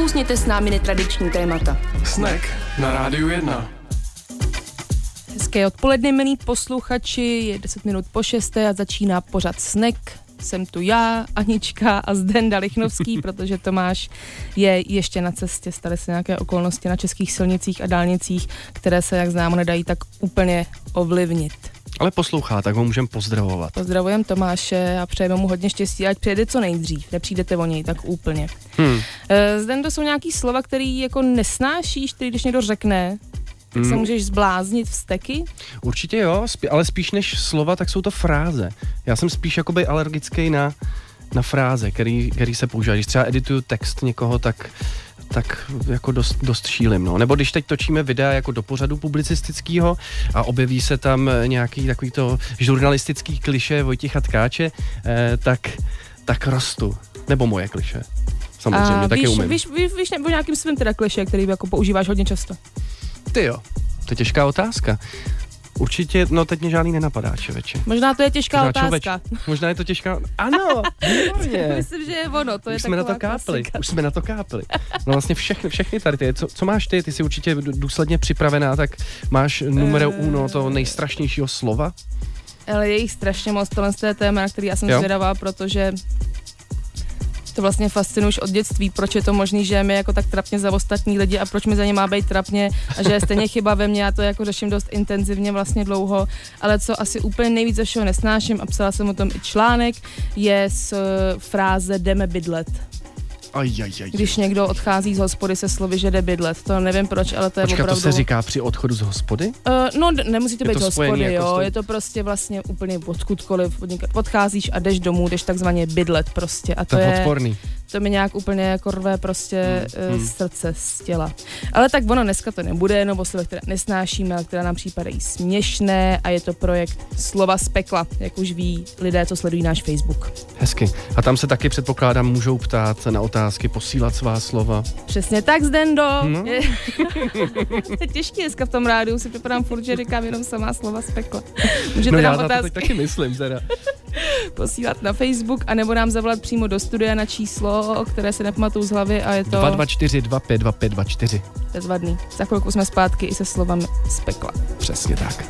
Nakousněte s námi netradiční témata. Snack na Rádiu 1. Hezké odpoledne, milí posluchači, je 10 minut po 6 a začíná pořad Snack. Jsem tu já, Anička a Zdenda Lichnovský, protože Tomáš je ještě na cestě. Staly se nějaké okolnosti na českých silnicích a dálnicích, které se, jak známo, nedají tak úplně ovlivnit. Ale poslouchá, tak ho můžeme pozdravovat. Pozdravujem Tomáše a přejeme mu hodně štěstí, ať přijede co nejdřív. Nepřijdete o něj tak úplně. Hmm. Eh, Zde to jsou nějaký slova, který jako nesnášíš, který když někdo řekne, tak se Hmm. můžeš zbláznit vzteky. Určitě jo, spí- ale spíš než slova, tak jsou to fráze. Já jsem spíš jakoby alergický na, na fráze, který, který se používá. Když třeba edituju text někoho, tak tak jako dost, dost šílim. No. Nebo když teď točíme videa jako do pořadu publicistického a objeví se tam nějaký takovýto žurnalistický kliše Vojticha Tkáče, eh, tak, tak rostu. Nebo moje kliše. Samozřejmě, a taky víš, umím. víš, víš, víš, nebo nějakým svým teda kliše, který jako používáš hodně často. Ty jo, to je těžká otázka. Určitě, no teď mě žádný nenapadá, čověče. Možná to je těžká Možná otázka. Možná je to těžká... Ano, výborně. Myslím, že je ono, to je Už jsme na to kápli, klasika. už jsme na to kápli. No vlastně všechny, všechny tady ty, co, co máš ty, ty jsi určitě důsledně připravená, tak máš numero Eh. uno toho nejstrašnějšího slova? Ale je jich strašně moc, tohle je téma, na který já jsem Jo. zvědavá, protože to vlastně fascinuje už od dětství, proč je to možný, že mi jako tak trapně za ostatní lidi a proč mi za ně má být trapně a že je stejně chyba ve mně, já to jako řeším dost intenzivně vlastně dlouho, ale co asi úplně nejvíc ze všeho nesnáším a psala jsem o tom i článek, je z eh, fráze jdeme bydlet. Aj, aj, aj. Když někdo odchází z hospody se slovy, že jde bydlet, to nevím proč, ale to je Počkat, to opravdu... se říká při odchodu z hospody? Uh, no, d- nemusí to Je být to hospody, jako jo, je to prostě vlastně úplně odkudkoliv. Odcházíš a jdeš domů, jdeš takzvaně bydlet prostě a to, To je je, odporný. To mi nějak úplně jako rve prostě Hmm, uh, srdce z těla. Ale tak ono dneska to nebude jenom o slovech, které nesnášíme, ale které nám připadají směšné a je to projekt Slova z pekla, jak už ví lidé, co sledují náš Facebook. Hezky. A tam se taky předpokládám, můžou ptát na otázky, posílat svá slova. Přesně tak, Zdendo. No. Je, to je těžký dneska v tom rádiu, si připadám furt, že říkám jenom samá slova z pekla. Můžete No já nám to otázky teď taky myslím teda. posílat na Facebook, anebo nám zavolat přímo do studia na číslo, které se nepamatuju z hlavy a je to 224 25 25 24. bezvadný. Za chvilku jsme zpátky i se slovami z pekla. Přesně tak.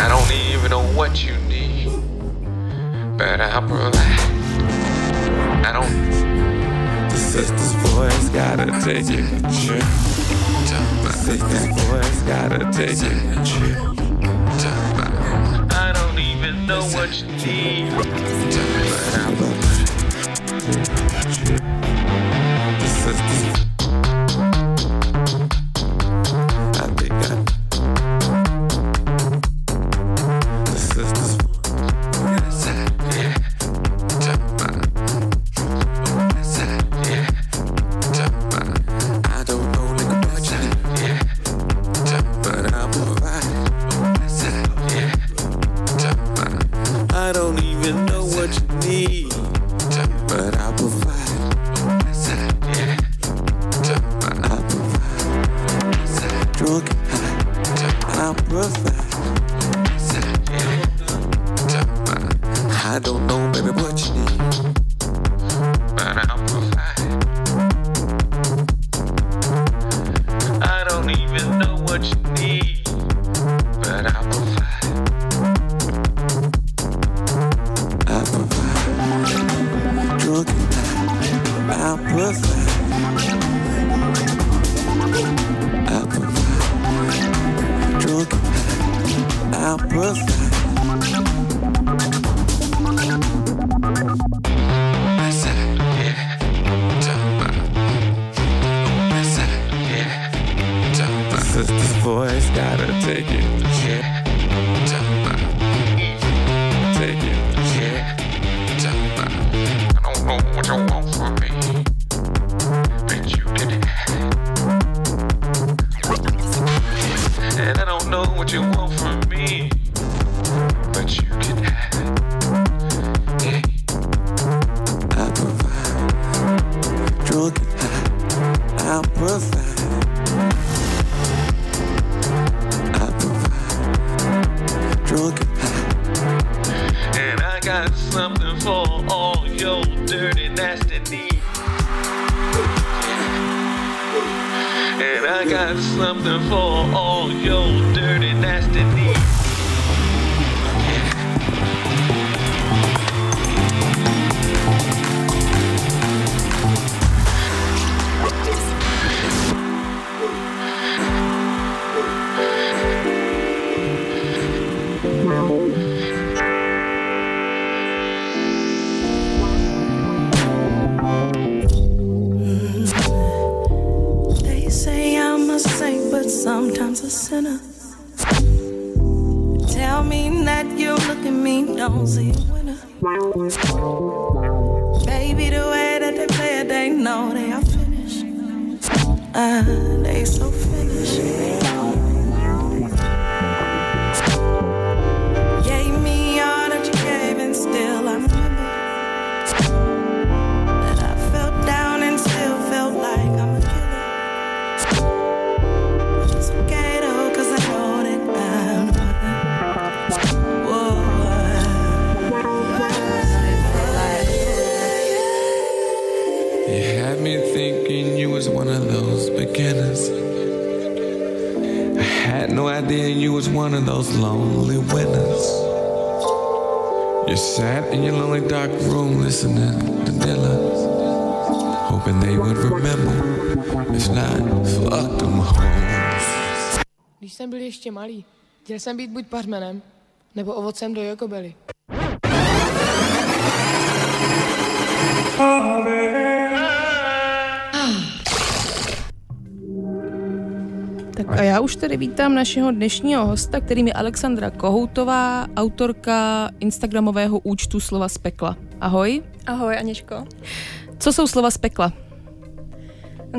I don't even know what you need, but I don't. The sister's voice gotta take you to trip. The sister's voice gotta take you to trip. I don't even know what you need, but I provide. The something for all your Jsem byl ještě malý, chtěl jsem být buď pařmenem, nebo ovocem do jokobely. Tak a já už tady vítám našeho dnešního hosta, kterým je Alexandra Kohoutová, autorka instagramového účtu Slova z pekla. Ahoj. Ahoj Aničko. Co jsou slova z pekla?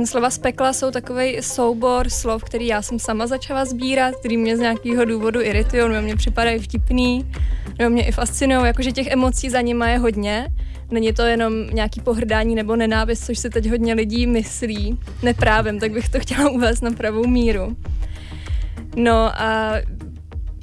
Slova z pekla jsou takový soubor slov, který já jsem sama začala sbírat, který mě z nějakého důvodu iritují, nebo mě připadají vtipný, nebo mě i fascinují, jakože těch emocí za nima je hodně. Není to jenom nějaký pohrdání nebo nenávist, což si teď hodně lidí myslí neprávem, tak bych to chtěla uvést na pravou míru. No a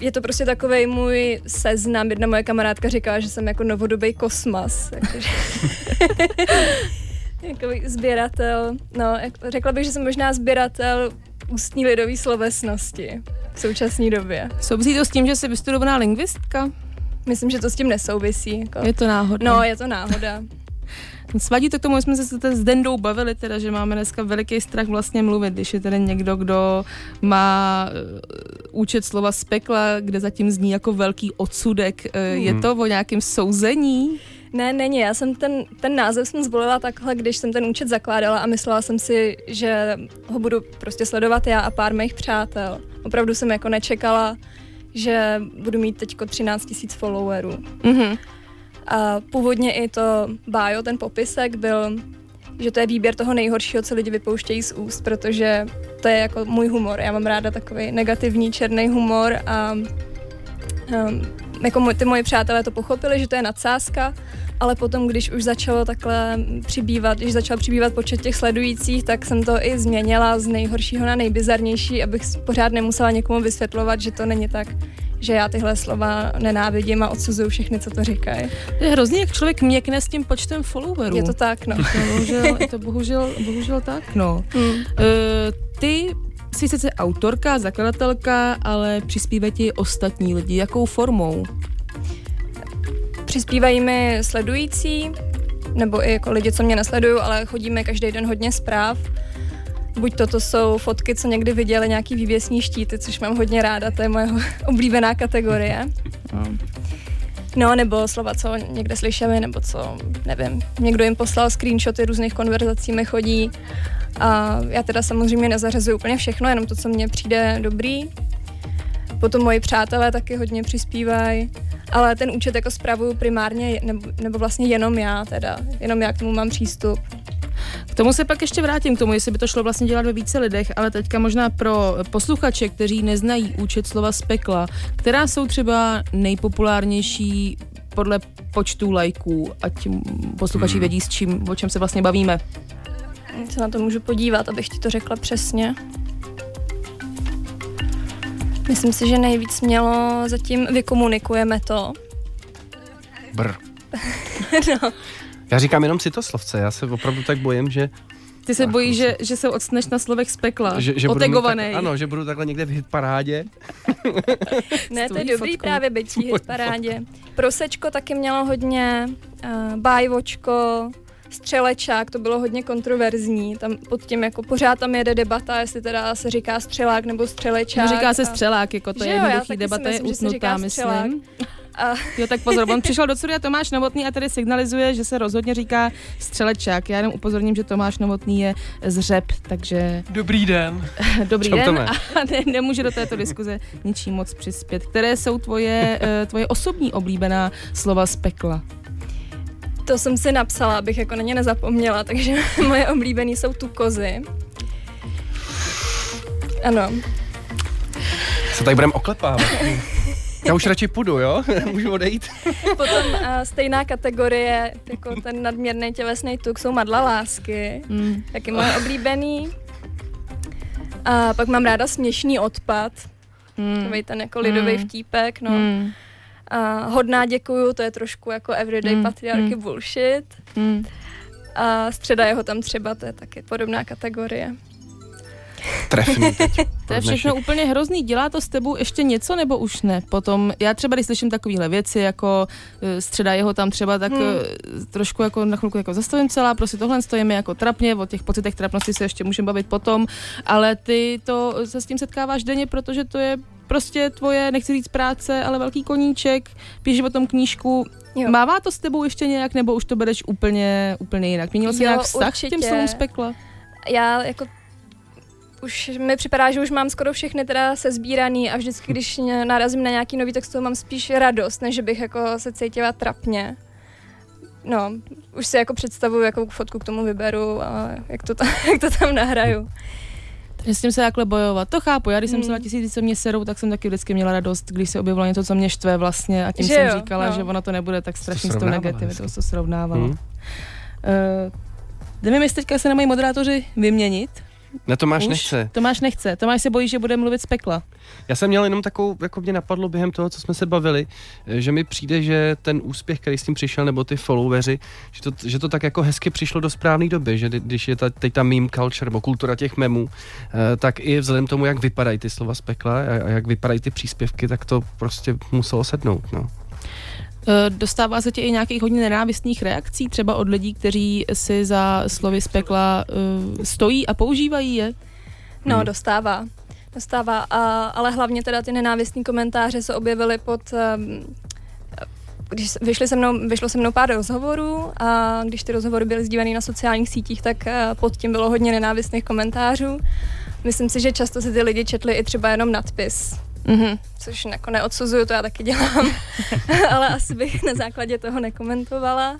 je to prostě takový můj seznam. Jedna moje kamarádka říkala, že jsem jako novodobý kosmas. Jakože... jako sběratel, no, jak, řekla bych, že jsem možná sběratel ústní lidové slovesnosti v současné době. Souvisí to s tím, že jsi vystudovaná lingvistka? Myslím, že to s tím nesouvisí. Jako. Je to náhoda. No, je to náhoda. Svadí to k tomu, jsme se s Dendou bavili, teda, že máme dneska veliký strach vlastně mluvit, když je tady někdo, kdo má uh, účet slova z pekla, kde zatím zní jako velký odsudek. Uh, hmm. Je to o nějakém souzení? Ne, není. Já jsem ten, ten název jsem zvolila takhle, když jsem ten účet zakládala a myslela jsem si, že ho budu prostě sledovat já a pár mých přátel. Opravdu jsem jako nečekala, že budu mít teďko 13 000 followerů. Mm-hmm. A původně i to bio, ten popisek byl, že to je výběr toho nejhoršího, co lidi vypouštějí z úst, protože to je jako můj humor. Já mám ráda takový negativní černý humor a um, jako ty moji přátelé to pochopili, že to je nadsázka, ale potom, když už začalo takhle přibývat, když začal přibývat počet těch sledujících, tak jsem to i změnila z nejhoršího na nejbizarnější, abych pořád nemusela někomu vysvětlovat, že to není tak, že já tyhle slova nenávidím a odsuzuju všechny, co to říkají. To je hrozně, jak člověk měkne s tím počtem followerů. Je to tak, no. Je to bohužel, je to bohužel, bohužel tak, no. Hmm. Uh, ty jsi sice autorka, zakladatelka, ale přispívají ti ostatní lidi. Jakou formou? Přispívají mi sledující, nebo i jako lidi, co mě nesledují, ale chodíme každý den hodně zpráv. Buď toto jsou fotky, co někdy viděli, nějaký vývěsní štíty, což mám hodně ráda, to je moje oblíbená kategorie. No, nebo slova, co někde slyšeli, nebo co, nevím, někdo jim poslal screenshoty různých konverzací, mi chodí. A já teda samozřejmě nezařazuju úplně všechno, jenom to, co mně přijde dobrý. Potom moji přátelé taky hodně přispívají, ale ten účet jako spravuju primárně, nebo, nebo vlastně jenom já teda, jenom já k tomu mám přístup. K tomu se pak ještě vrátím, k tomu, jestli by to šlo vlastně dělat ve více lidech, ale teďka možná pro posluchače, kteří neznají účet slova z pekla, která jsou třeba nejpopulárnější podle počtu lajků, ať posluchači Hmm. vědí, s čím, o čem se vlastně bavíme. Se na to můžu podívat, abych ti to řekla přesně. Myslím si, že nejvíc mělo zatím vykomunikujeme to. Brr. no. Já říkám jenom citoslovce, já se opravdu tak bojím, že Ty se bojíš, že, že se odstneš na slovech z pekla. Že, že Otegovaný. tak, ano, že budu takhle někde v hitparádě. Ne, to je dobrý fotkou. právě být v té Tvojí parádě. Prosečko taky mělo hodně, uh, bájvočko, střelečák, to bylo hodně kontroverzní. Tam pod tím jako pořád tam jede debata, jestli teda se říká střelák nebo střelečák. No, říká se a- střelák, jako to Že je jednoduchý, debata je myslím, utnutá, střelák. myslím. A Jo, tak pozor, on přišel do studia Tomáš Novotný a tady signalizuje, že se rozhodně říká střelečák. Já jenom upozorním, že Tomáš Novotný je z řep, takže Dobrý den. dobrý Čau, den Tome. a ne, nemůže do této diskuze ničím moc přispět. Které jsou tvoje, eh, tvoje osobní oblíbená slova z pekla? To jsem si napsala, abych jako na ně nezapomněla, takže moje oblíbený jsou tu kozy. Ano, Se tady budeme oklepávat. Já už radši půjdu, jo? Můžu odejít? potom uh, stejná kategorie, jako ten nadměrný tělesný tuk, jsou madla lásky. Mm. taky moje oblíbený. A pak mám ráda směšný odpad, Mm. takový ten jako lidový Mm. vtípek, no. Mm. A hodná děkuju, to je trošku jako everyday Mm, patriarchy mm. bullshit. Mm. A středa jeho tam třeba, to je taky podobná kategorie. Trefný teď. To je všechno úplně hrozný. Dělá to s tebou ještě něco nebo už ne? Potom, já třeba, když slyším takovéhle věci, jako eh, středa jeho tam třeba, tak Hmm. hmm. trošku jako na chvilku jako zastavím celá, prostě tohle stojíme jako trapně, o těch pocitech trapnosti se ještě můžeme bavit potom, ale ty to se s tím setkáváš denně, protože to je prostě tvoje, nechci říct práce, ale velký koníček, píšeš o tom knížku. Jo. Mává to s tebou ještě nějak, nebo už to bereš úplně, úplně jinak? Měnil jsi Jo, nějak vztah k těm určitě. slovům z pekla? Já jako už mi připadá, že už mám skoro všechny teda sezbíraný a vždycky, když narazím na nějaký nový, tak z toho mám spíš radost, než že bych jako se cítila trapně. No, už si jako představuju, jakou fotku k tomu vyberu a jak to tam, jak to tam nahraju. Takže s tím se takhle bojovat. To chápu. Já když jsem Hmm. se na tisíci, co mě serou, tak jsem taky vždycky měla radost, když se objevilo něco, co mě štve vlastně a tím Že jsem jo, říkala, no. že ono to nebude tak strašně s tou negativitou, to srovnávalo. Hmm. Uh, jde mi, jestli teďka se nemají moderátoři vyměnit. Ne, Tomáš Už? nechce. Tomáš nechce. Tomáš se bojí, že bude mluvit z pekla. Já jsem měl jenom takovou, jako mě napadlo během toho, co jsme se bavili, eh, že mi přijde, že ten úspěch, který s tím přišel, nebo ty followeri, že to, že to tak jako hezky přišlo do správné doby, že kdy- když je ta, teď ta meme culture, nebo kultura těch memů, eh, tak i vzhledem k tomu, jak vypadají ty slova z pekla a, a jak vypadají ty příspěvky, tak to prostě muselo sednout. No. Uh, dostává se ti i nějakých hodně nenávistných reakcí, třeba od lidí, kteří si za slovy z pekla uh, stojí a používají je? No, Hmm. dostává. Dostává, a, ale hlavně teda ty nenávistní komentáře se objevily pod... Um, když vyšly se mnou, vyšlo se mnou pár rozhovorů a když ty rozhovory byly sdílené na sociálních sítích, tak eh, pod tím bylo hodně nenávistných komentářů. Myslím si, že často si ty lidi četli i třeba jenom nadpis, Mhm. což jako neodsuzuju, to já taky dělám, ale asi bych na základě toho nekomentovala.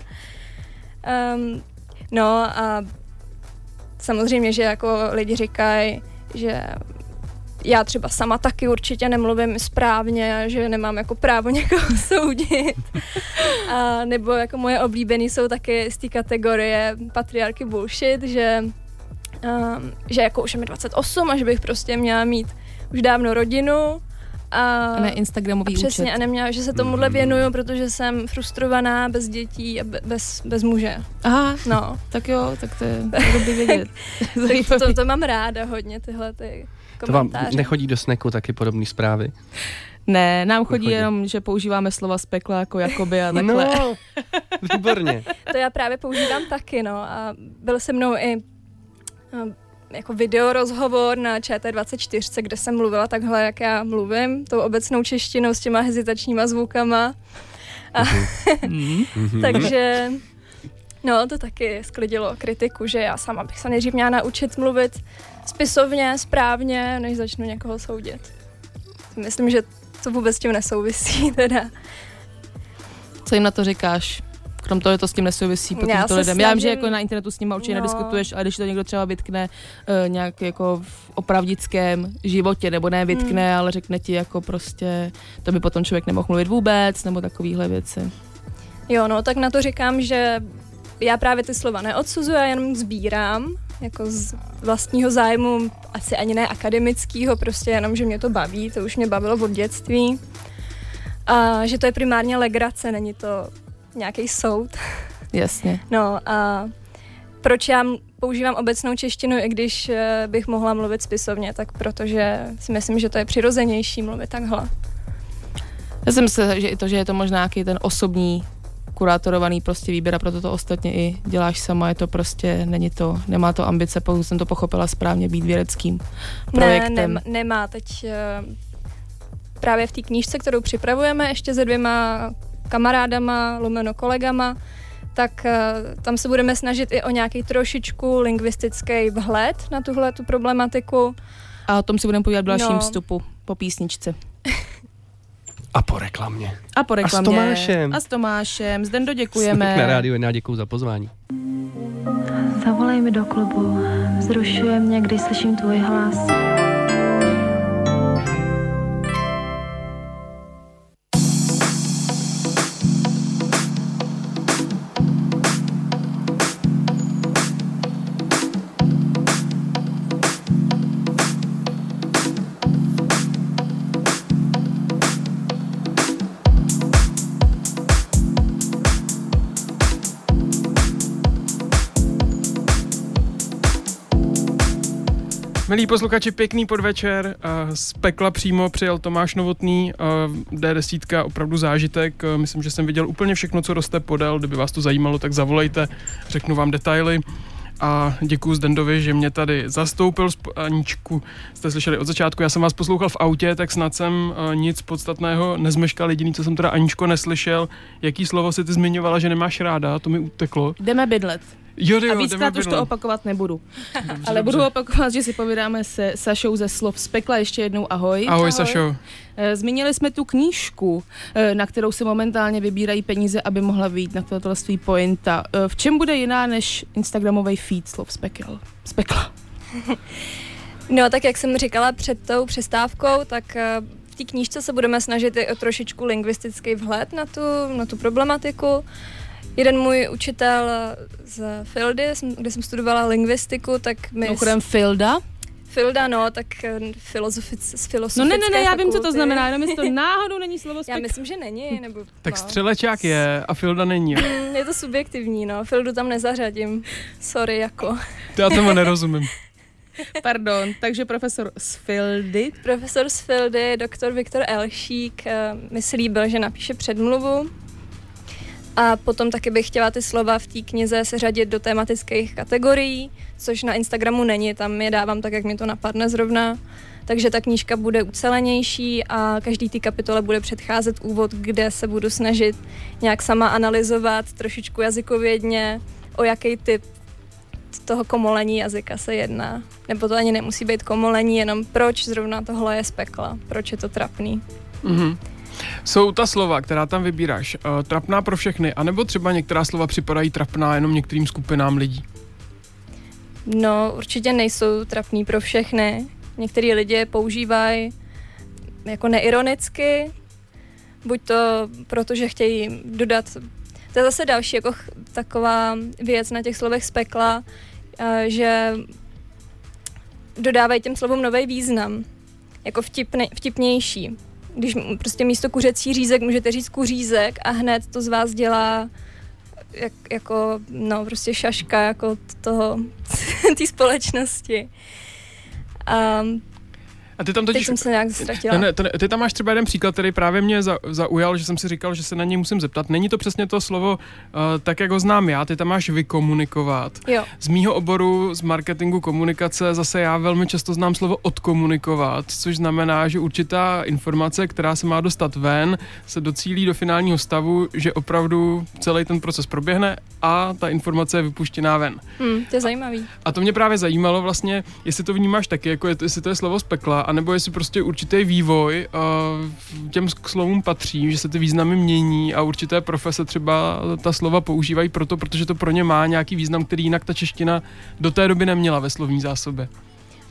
Um, no a samozřejmě, že jako lidi říkají, že já třeba sama taky určitě nemluvím správně, že nemám jako právo někoho soudit. A nebo jako moje oblíbený jsou taky z té kategorie patriarchy bullshit, že, um, že jako už je mi 28 a že bych prostě měla mít už dávno rodinu. A, A ne Instagramový a přesně, účet. a neměla, že se tomuhle věnuju, protože jsem frustrovaná, bez dětí a be, bez, bez muže. Aha, No, tak jo, tak to je, dobrý vědět. tak to, to mám ráda hodně, tyhle ty To vám komentáře. nechodí do sneku taky podobné zprávy? Ne, nám chodí Nechodí. jenom, že používáme slova z pekla jako jakoby a takhle. No, výborně. To já právě používám taky, no. A byl se mnou i jako videorozhovor na ČT24, kde jsem mluvila takhle, jak já mluvím, tou obecnou češtinou s těma hezitačníma zvukama. A, takže no, to taky sklidilo kritiku, že já sama bych se nejdřív měla naučit mluvit spisovně, správně, než začnu někoho soudit. Myslím, že to vůbec s tím nesouvisí teda. Co jim na to říkáš? Krom toho, že to s tím nesouvisí, protože Já to lidem. Já vím, že jako na internetu s nimi určitě No. nediskutuješ, ale když to někdo třeba vytkne uh, nějak jako v opravdickém životě, nebo ne vytkne, Hmm. ale řekne ti jako prostě, to by potom člověk nemohl mluvit vůbec, nebo takovýhle věci. Jo, no, tak na to říkám, že já právě ty slova neodsuzuji, já jenom sbírám, jako z vlastního zájmu, asi ani ne akademického, prostě jenom, že mě to baví, to už mě bavilo od dětství. A že to je primárně legrace, není to nějaký soud. Jasně. No a proč já používám obecnou češtinu, i když eh, bych mohla mluvit spisovně, tak protože si myslím, že to je přirozenější mluvit takhle. Já jsem se, že i to, že je to možná nějaký ten osobní kurátorovaný prostě výběr a proto to ostatně i děláš sama, je to prostě, není to, nemá to ambice, pokud jsem to pochopila správně, být vědeckým projektem. Ne, nem, nemá. Teď uh, právě v té knížce, kterou připravujeme ještě se dvěma kamarádama, lomeno kolegama, tak uh, tam se budeme snažit i o nějaký trošičku lingvistický vhled na tuhle tu problematiku. A o tom si budeme povídat v dalším No. vstupu po písničce. A po reklamě. A po reklamě. Tomášem. A s Tomášem. Zdendo Snek děkujeme. na rádiu, já děkuju za pozvání. Zavolej mi do klubu, vzrušuje mě, když slyším tvůj hlas. Milí posluchači, pěkný podvečer. eh, Z pekla přímo přijel Tomáš Novotný, eh, D10, opravdu zážitek. Eh, Myslím, že jsem viděl úplně všechno, co roste podél. Kdyby vás to zajímalo, tak zavolejte, řeknu vám detaily. A děkuji Zdendovi, že mě tady zastoupil. Aničku jste slyšeli od začátku, já jsem vás poslouchal v autě, tak snad jsem nic podstatného nezmeškal. Jediný, co jsem teda Aničko neslyšel, jaký slovo si ty zmiňovala, že nemáš ráda, to mi uteklo. Jdeme bydlet. Jo, jo, A víckrát už to opakovat nebudu. Dobře, Ale budu dobře. opakovat, že si povídáme se Sašou ze slov z pekla. Ještě jednou ahoj. Ahoj, Sašo. Eh, Zmínili jsme tu knížku, eh, na kterou se momentálně vybírají peníze, aby mohla vyjít na tohle svý pointa. Eh, V čem bude jiná než Instagramový feed slov z pekel? Z pekla. No, tak jak jsem říkala před tou přestávkou, tak v té knížce se budeme snažit i o trošičku lingvistický vhled na tu, na tu problematiku. Jeden můj učitel z Fildy, kde jsem studovala lingvistiku, tak mi... Mimochodem Filda. Filda, no, tak eh, filozofic, z No filozofické ne, ne, ne, já vím, co to znamená, jenom jestli to náhodou není slovo z Já myslím, že není, nebo... Tak no. střelečák je a Filda není. Je to subjektivní, no. Fildu tam nezařadím. Sorry, jako. Já tomu nerozumím. Pardon, takže profesor z Fildy. Profesor z Fildy, doktor Viktor Elšík, eh, mi slíbil, že napíše předmluvu. A potom taky bych chtěla ty slova v té knize seřadit do tematických kategorií, což na Instagramu není, tam je dávám tak, jak mi to napadne zrovna. Takže ta knížka bude ucelenější a každý té kapitole bude předcházet úvod, kde se budu snažit nějak sama analyzovat trošičku jazykovědně, o jaký typ toho komolení jazyka se jedná. Nebo to ani nemusí být komolení, jenom proč zrovna tohle je z pekla, proč je to trapný. Mhm. Jsou ta slova, která tam vybíráš, uh, trapná pro všechny, anebo třeba některá slova připadají trapná jenom některým skupinám lidí? No, určitě nejsou trapný pro všechny. Některý lidi používají jako neironicky, buď to proto, že chtějí dodat, to je zase další jako ch- taková věc na těch slovech z pekla, eh, že dodávají těm slovům nový význam, jako vtipne, vtipnější. Když prostě místo kuřecí řízek můžete říct kuřízek a hned to z vás dělá jak, jako, no, prostě šaška jako toho, té společnosti. Um, A ty tam teď totiž... jsem se nějak ztratila. Ne, ne, to ty tam máš třeba jeden příklad, který právě mě za, zaujal, že jsem si říkal, že se na něj musím zeptat. Není to přesně to slovo, uh, tak jak ho znám já, ty tam máš vykomunikovat. Jo. Z mýho oboru, z marketingu komunikace, zase já velmi často znám slovo odkomunikovat, což znamená, že určitá informace, která se má dostat ven, se docílí do finálního stavu, že opravdu celý ten proces proběhne a ta informace je vypuštěná ven. Hm, to je zajímavý. A to mě právě zajímalo vlastně, jestli to vnímáš taky, jako je, jestli to je slovo z pekla, anebo jestli prostě určitý vývoj uh, těm k slovům patří, že se ty významy mění a určité profese třeba ta slova používají proto, protože to pro ně má nějaký význam, který jinak ta čeština do té doby neměla ve slovní zásobě.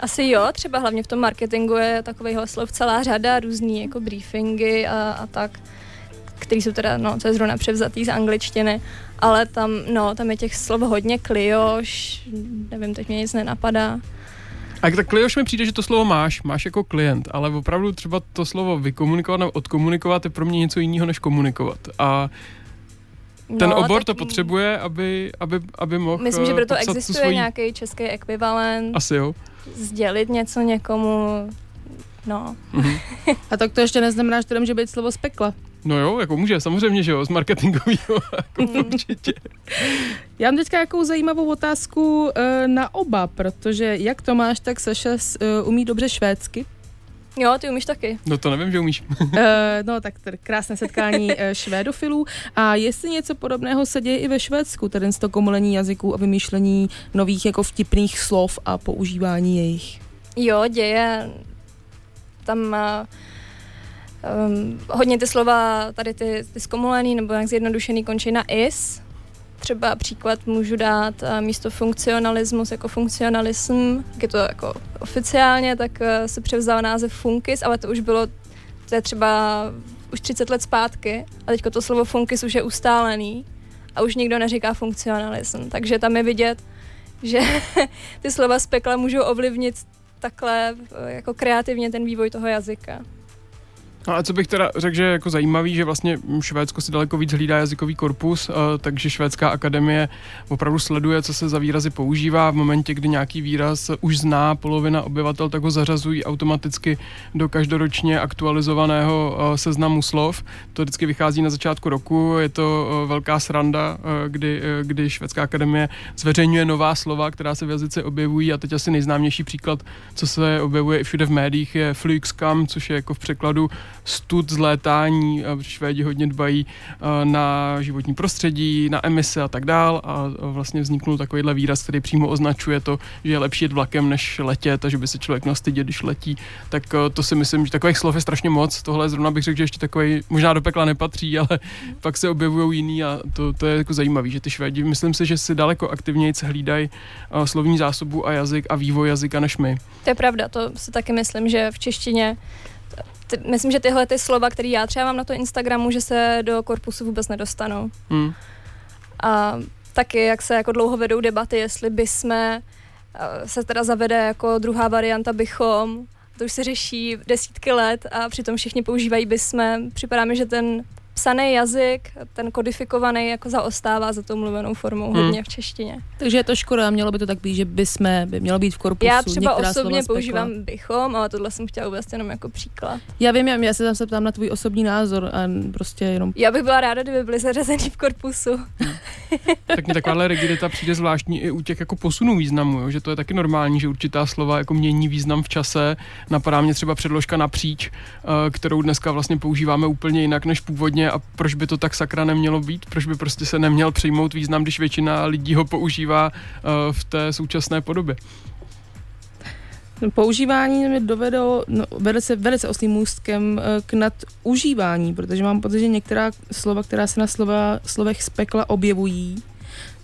Asi jo, třeba hlavně v tom marketingu je takovýchhle slov celá řada, různý jako briefingy a, a tak, který jsou teda, no, to je zrovna převzatý z angličtiny, ale tam, no, tam je těch slov hodně klioš, nevím, teď mě nic nenapadá. A tak klioš mi přijde, že to slovo máš, máš jako klient, ale opravdu třeba to slovo vykomunikovat nebo odkomunikovat je pro mě něco jiného než komunikovat. A Ten No, obor tak- to potřebuje, aby, aby, aby mohl Myslím, že eh, proto popsat tu existuje svoji... nějaký český ekvivalent, Asi jo. sdělit něco někomu, no. A tak to ještě neznamená, že to může být slovo z pekla. No jo, jako může, samozřejmě, že jo, z marketingového, jako Mm. určitě. Já mám teďka jakou zajímavou otázku e, na oba, protože jak Tomáš, tak Saša e, umí dobře švédsky. Jo, ty umíš taky. No to nevím, že umíš. E, no tak tady krásné setkání švédofilů. A jestli něco podobného se děje i ve Švédsku, tedy z to komolení jazyků a vymýšlení nových jako vtipných slov a používání jejich. Jo, děje. Tam um, hodně ty slova, tady ty, ty zkomolený nebo jak zjednodušený končí na is. Třeba příklad můžu dát uh, místo funkcionalismus jako funkcionalism, jak je to jako oficiálně, tak uh, se převzal název funkis, ale to už bylo, to je třeba už 30 let zpátky. A teďko to slovo funkis už je ustálený a už nikdo neříká funkcionalism, takže tam je vidět, že ty slova z pekla můžou ovlivnit takhle eh, jako kreativně ten vývoj toho jazyka. No a co bych teda řekl, že je jako zajímavý, že vlastně Švédsko si daleko víc hlídá jazykový korpus, eh, takže Švédská akademie opravdu sleduje, co se za výrazy používá. V momentě, kdy nějaký výraz už zná polovina obyvatel, tak ho zařazují automaticky do každoročně aktualizovaného eh, seznamu slov. To vždycky vychází na začátku roku, je to eh, velká sranda, kdy, kdy Švédská akademie zveřejňuje nová slova, která se v jazyce objevují a teď asi nejznámější příklad, co se objevuje i všude v médiích, je Flygskam, což je jako v překladu stud zlétání, a Švédi hodně dbají na životní prostředí, na emise a tak dál a vlastně vzniknul takovýhle výraz, který přímo označuje to, že je lepší jet vlakem, než letět a že by se člověk měl stydět, když letí. Tak to si myslím, že takových slov je strašně moc. Tohle zrovna bych řekl, že ještě takový možná do pekla nepatří, ale pak se objevují jiný a to, to je jako zajímavé, že ty Švédi, myslím si, že si daleko aktivněji hlídají slovní zásobu a jazyk a vývoj jazyka než my. To je pravda, to si taky myslím, že v češtině myslím, že tyhle ty slova, které já třeba mám na to Instagramu, že se do korpusu vůbec nedostanou. Hmm. A taky, jak se jako dlouho vedou debaty, jestli bychom eh, se teda zavede jako druhá varianta bychom, to už se řeší desítky let a přitom všichni používají bychom. Připadá mi, že ten psaný jazyk, ten kodifikovaný jako zaostává za tou mluvenou formou Hmm. hodně v češtině. Takže je to škoda, mělo by to tak být, že by jsme, by mělo být v korpusu Já třeba osobně používám bychom, ale tohle jsem chtěla uvést jenom jako příklad. Já vím, já, já se tam se ptám na tvůj osobní názor a prostě jenom... Já bych byla ráda, kdyby byly zařazený v korpusu. tak mi takováhle rigidita přijde zvláštní i u těch jako posunů významu, jo? že to je taky normální, že určitá slova jako mění význam v čase. Napadá mě třeba předložka napříč, eh, kterou dneska vlastně používáme úplně jinak než původně a proč by to tak sakra nemělo být, proč by prostě se neměl přijmout význam, když většina lidí ho používá eh, v té současné podobě. Používání mě dovedlo, no, vede se velice oslým můstkem eh, k nadužívání, protože mám pocit, že některá slova, která se na slova, slovech z pekla objevují,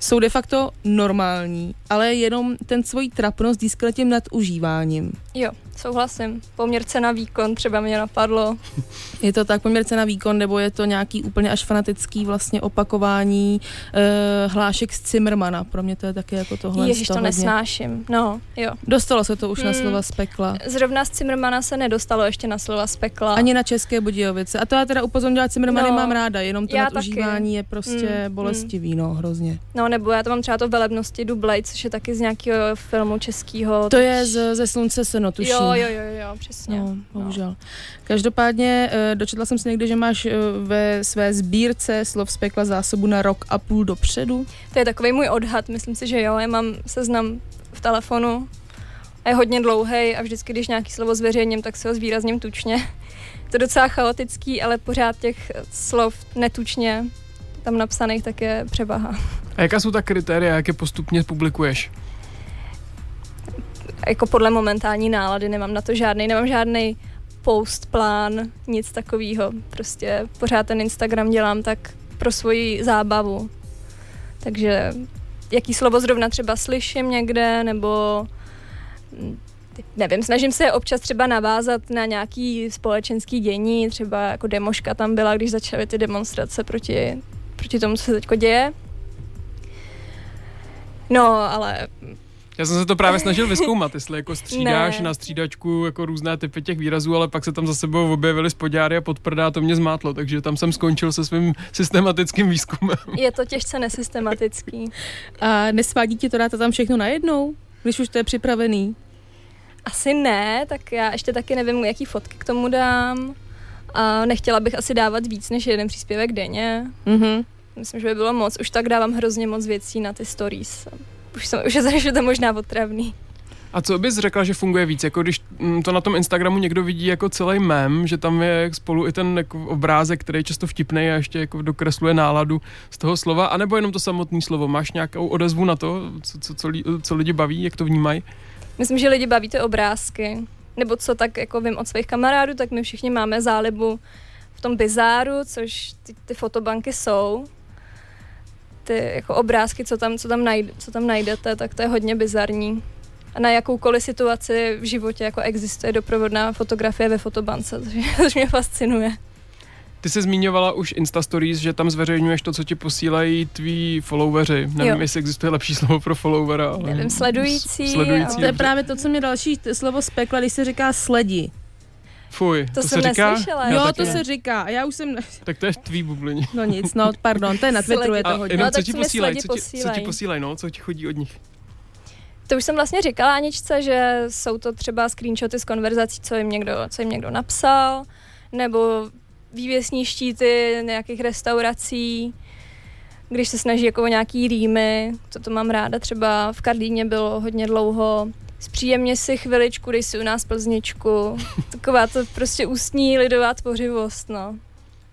jsou de facto normální, ale jenom ten svojí trapnost získal tím nadužíváním. Jo, souhlasím. Poměr cena výkon třeba mě napadlo. Je to tak poměrce na výkon, nebo je to nějaký úplně až fanatický vlastně opakování eh, hlášek z Zimmermana. Pro mě to je taky jako tohle. Ježiš, to hodně. nesnáším. No, jo. Dostalo se to už na Hmm. slova z pekla. Zrovna z Cimrmana se nedostalo ještě na slova z pekla. Ani na České Budějovice. A to já teda upozorňuji, Cimrmany No, mám ráda, jenom to nadužívání taky. je prostě Mm, bolestivý, no, hrozně. No, nebo já to mám třeba to velebnosti Dublej, což je taky z nějakého filmu českého. To je z, ze Slunce seno, tuším. Jo, jo, jo, jo, přesně. No, bohužel. Každopádně eh, dočetla jsem si někde, že máš eh, ve své sbírce slov z pekla zásobu na rok a půl dopředu. To je takový můj odhad, myslím si, že jo. Já mám seznam v telefonu a je hodně dlouhý a vždycky, když nějaký slovo zveřejním, tak si ho zvýrazním tučně. To je docela chaotický, ale pořád těch slov netučně tam napsaných tak je převaha. A jaká jsou ta kritéria, jak je postupně publikuješ? Jako podle momentální nálady nemám na to žádný, nemám žádný post plán, nic takového. Prostě pořád ten Instagram dělám tak pro svoji zábavu. Takže jaký slovo zrovna třeba slyším někde, nebo mm, nevím, snažím se občas třeba navázat na nějaký společenský dění, třeba jako demoška tam byla, když začaly ty demonstrace proti, proti tomu, co se teď děje. No, ale Já jsem se to právě snažil vyzkoumat, jestli jako střídáš Ne. na střídačku jako různé typy těch výrazů, ale pak se tam za sebou objevily spodňáry a podprdá, to mě zmátlo, takže tam jsem skončil se svým systematickým výzkumem. Je to těžce nesystematický. A nesvádí ti to dát tam všechno najednou, když už to je připravený? Asi ne, tak já ještě taky nevím, jaký fotky k tomu dám. A nechtěla bych asi dávat víc než jeden příspěvek denně. Mhm. Myslím, že by bylo moc. Už tak dávám hrozně moc věcí na ty stories. Už, jsem, už je, že to možná otravný. A co bys řekla, že funguje víc? Jako když mm, to na tom Instagramu někdo vidí jako celý mem, že tam je spolu i ten jako obrázek, který je často vtipný a ještě jako dokresluje náladu z toho slova, anebo jenom to samotné slovo. Máš nějakou odezvu na to, co, co, co, co lidi baví, jak to vnímají? Myslím, že lidi baví ty obrázky. Nebo co tak jako vím od svých kamarádů, tak my všichni máme zálibu v tom bizáru, což ty, ty fotobanky jsou. Ty jako obrázky, co tam, co, tam najde, co tam najdete, tak to je hodně bizarní. A na jakoukoliv situaci v životě jako existuje doprovodná fotografie ve fotobance, což, což mě fascinuje. Ty jsi zmiňovala už Insta Stories, že tam zveřejňuješ to, co ti posílají tví followeri. Nevím, Jo. jestli existuje lepší slovo pro followera. Ale Nevím, sledující, Sledující. To je právě to, co mě další slovo spekla, když se říká sledi. Fuj, To to, jsem se říká? neslyšela. Jo, taky to ne. se říká. A já už jsem... Tak to je v tvý bublině. No nic, no pardon, to je na Twitteru, je to hodně. No, co ti co posílají, co ti, co ti posílají? posílají, no, co ti chodí od nich. To už jsem vlastně říkala Aničce, že jsou to třeba screenshoty z konverzací, co jim někdo, co jim někdo napsal, nebo vývěsní štíty nějakých restaurací, když se snaží jako o nějaký rýmy, to to mám ráda, třeba v Karlíně bylo hodně dlouho, zpříjemně si chviličku, dej si u nás plzničku, taková to prostě ústní lidová tvořivost, no.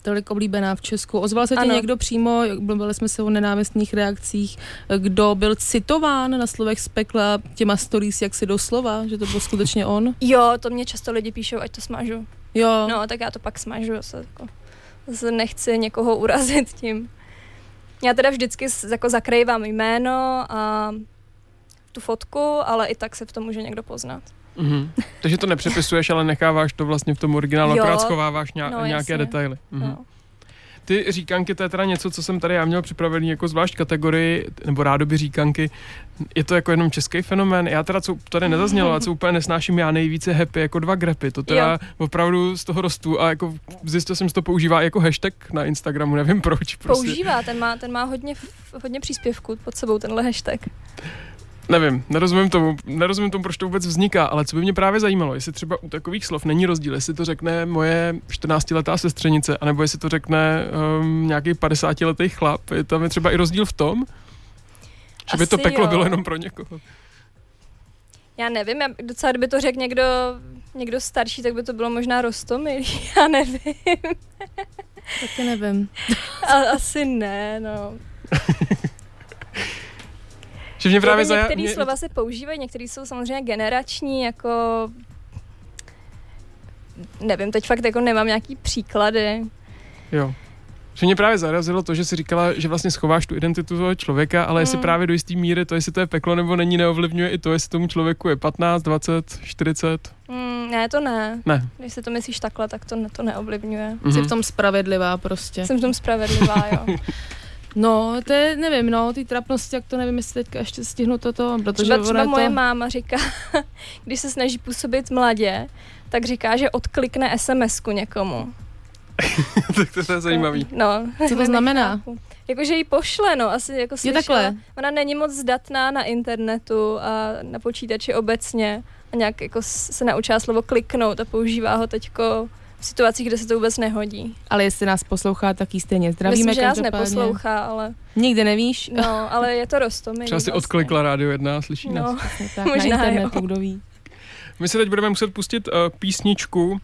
Tolik oblíbená v Česku. Ozval se ti Ano. někdo přímo, mluvili jsme se o nenávistných reakcích, kdo byl citován na slovech z pekla těma stories, jak si doslova, že to byl skutečně on? Jo, to mě často lidi píšou, ať to smažu. Jo. No, tak já to pak smažu, zase, jako, zase nechci někoho urazit tím. Já teda vždycky jako zakrývám jméno a tu fotku, ale i tak se v tom může někdo poznat. Mhm. Takže to nepřepisuješ, ale necháváš to vlastně v tom originálu, Jo. akorát schováváš nějak, No, nějaké jasně. detaily. Mhm. No. Ty říkanky, to je teda něco, co jsem tady já měl připravený jako zvlášť kategorii, nebo rádoby říkanky. Je to jako jenom český fenomén. Já teda, co tady nezaznělo, a co úplně nesnáším já nejvíce happy, jako dva grepy. To teda Jo. opravdu z toho rostu a jako zjistil jsem, že to používá jako hashtag na Instagramu, nevím proč. Prostě. Používá, ten má, ten má hodně, hodně příspěvků pod sebou, tenhle hashtag. Nevím, nerozumím tomu, nerozumím tomu, proč to vůbec vzniká, ale co by mě právě zajímalo, jestli třeba u takových slov není rozdíl, jestli to řekne moje 14-letá sestřenice, anebo jestli to řekne um, nějaký 50-letý chlap, je tam je třeba i rozdíl v tom, že by to peklo jo. bylo jenom pro někoho. Já nevím, já, docela kdyby to řekl někdo, někdo starší, tak by to bylo možná rostomilý, já nevím. Taky nevím. A, asi ne, no. Že mě právě zaja... některé mě, slova se používají, některé jsou samozřejmě generační, jako nevím, teď fakt jako nemám nějaký příklady. Jo. Že mě právě zarazilo to, že si říkala, že vlastně schováš tu identitu toho člověka, ale jestli Mm. právě do jisté míry to, jestli to je peklo nebo není, neovlivňuje i to, jestli tomu člověku je 15, 20, 40. Mm, ne, to ne. Ne. Když si to myslíš takhle, tak to, ne, to neovlivňuje. Mhm. Jsi v tom spravedlivá prostě. Jsem v tom spravedlivá, jo. No, to je, nevím, no, ty trapnosti, jak to nevím, jestli teďka ještě stihnu toto, protože Třeba, třeba je to... moje máma říká, když se snaží působit mladě, tak říká, že odklikne SMS-ku někomu. tak to je zajímavý. No, Co to znamená? Jakože ji pošle, no, asi jako slyšela. takhle. Ona není moc zdatná na internetu a na počítači obecně a nějak jako se naučila slovo kliknout a používá ho teďko v situacích, kde se to vůbec nehodí. Ale jestli nás poslouchá, tak jí stejně zdravíme Myslím, že nás neposlouchá, ale Nikdy nevíš? no, ale je to rostomilý. Třeba si vlastně. odklikla rádio jedna a slyší nás. No, tak, na možná internetu, jo. kdo ví. My si teď budeme muset pustit uh, písničku,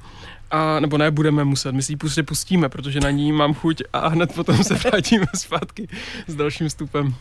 a, nebo ne, budeme muset, my si ji prostě pustíme, protože na ní mám chuť a hned potom se vrátíme zpátky s dalším vstupem.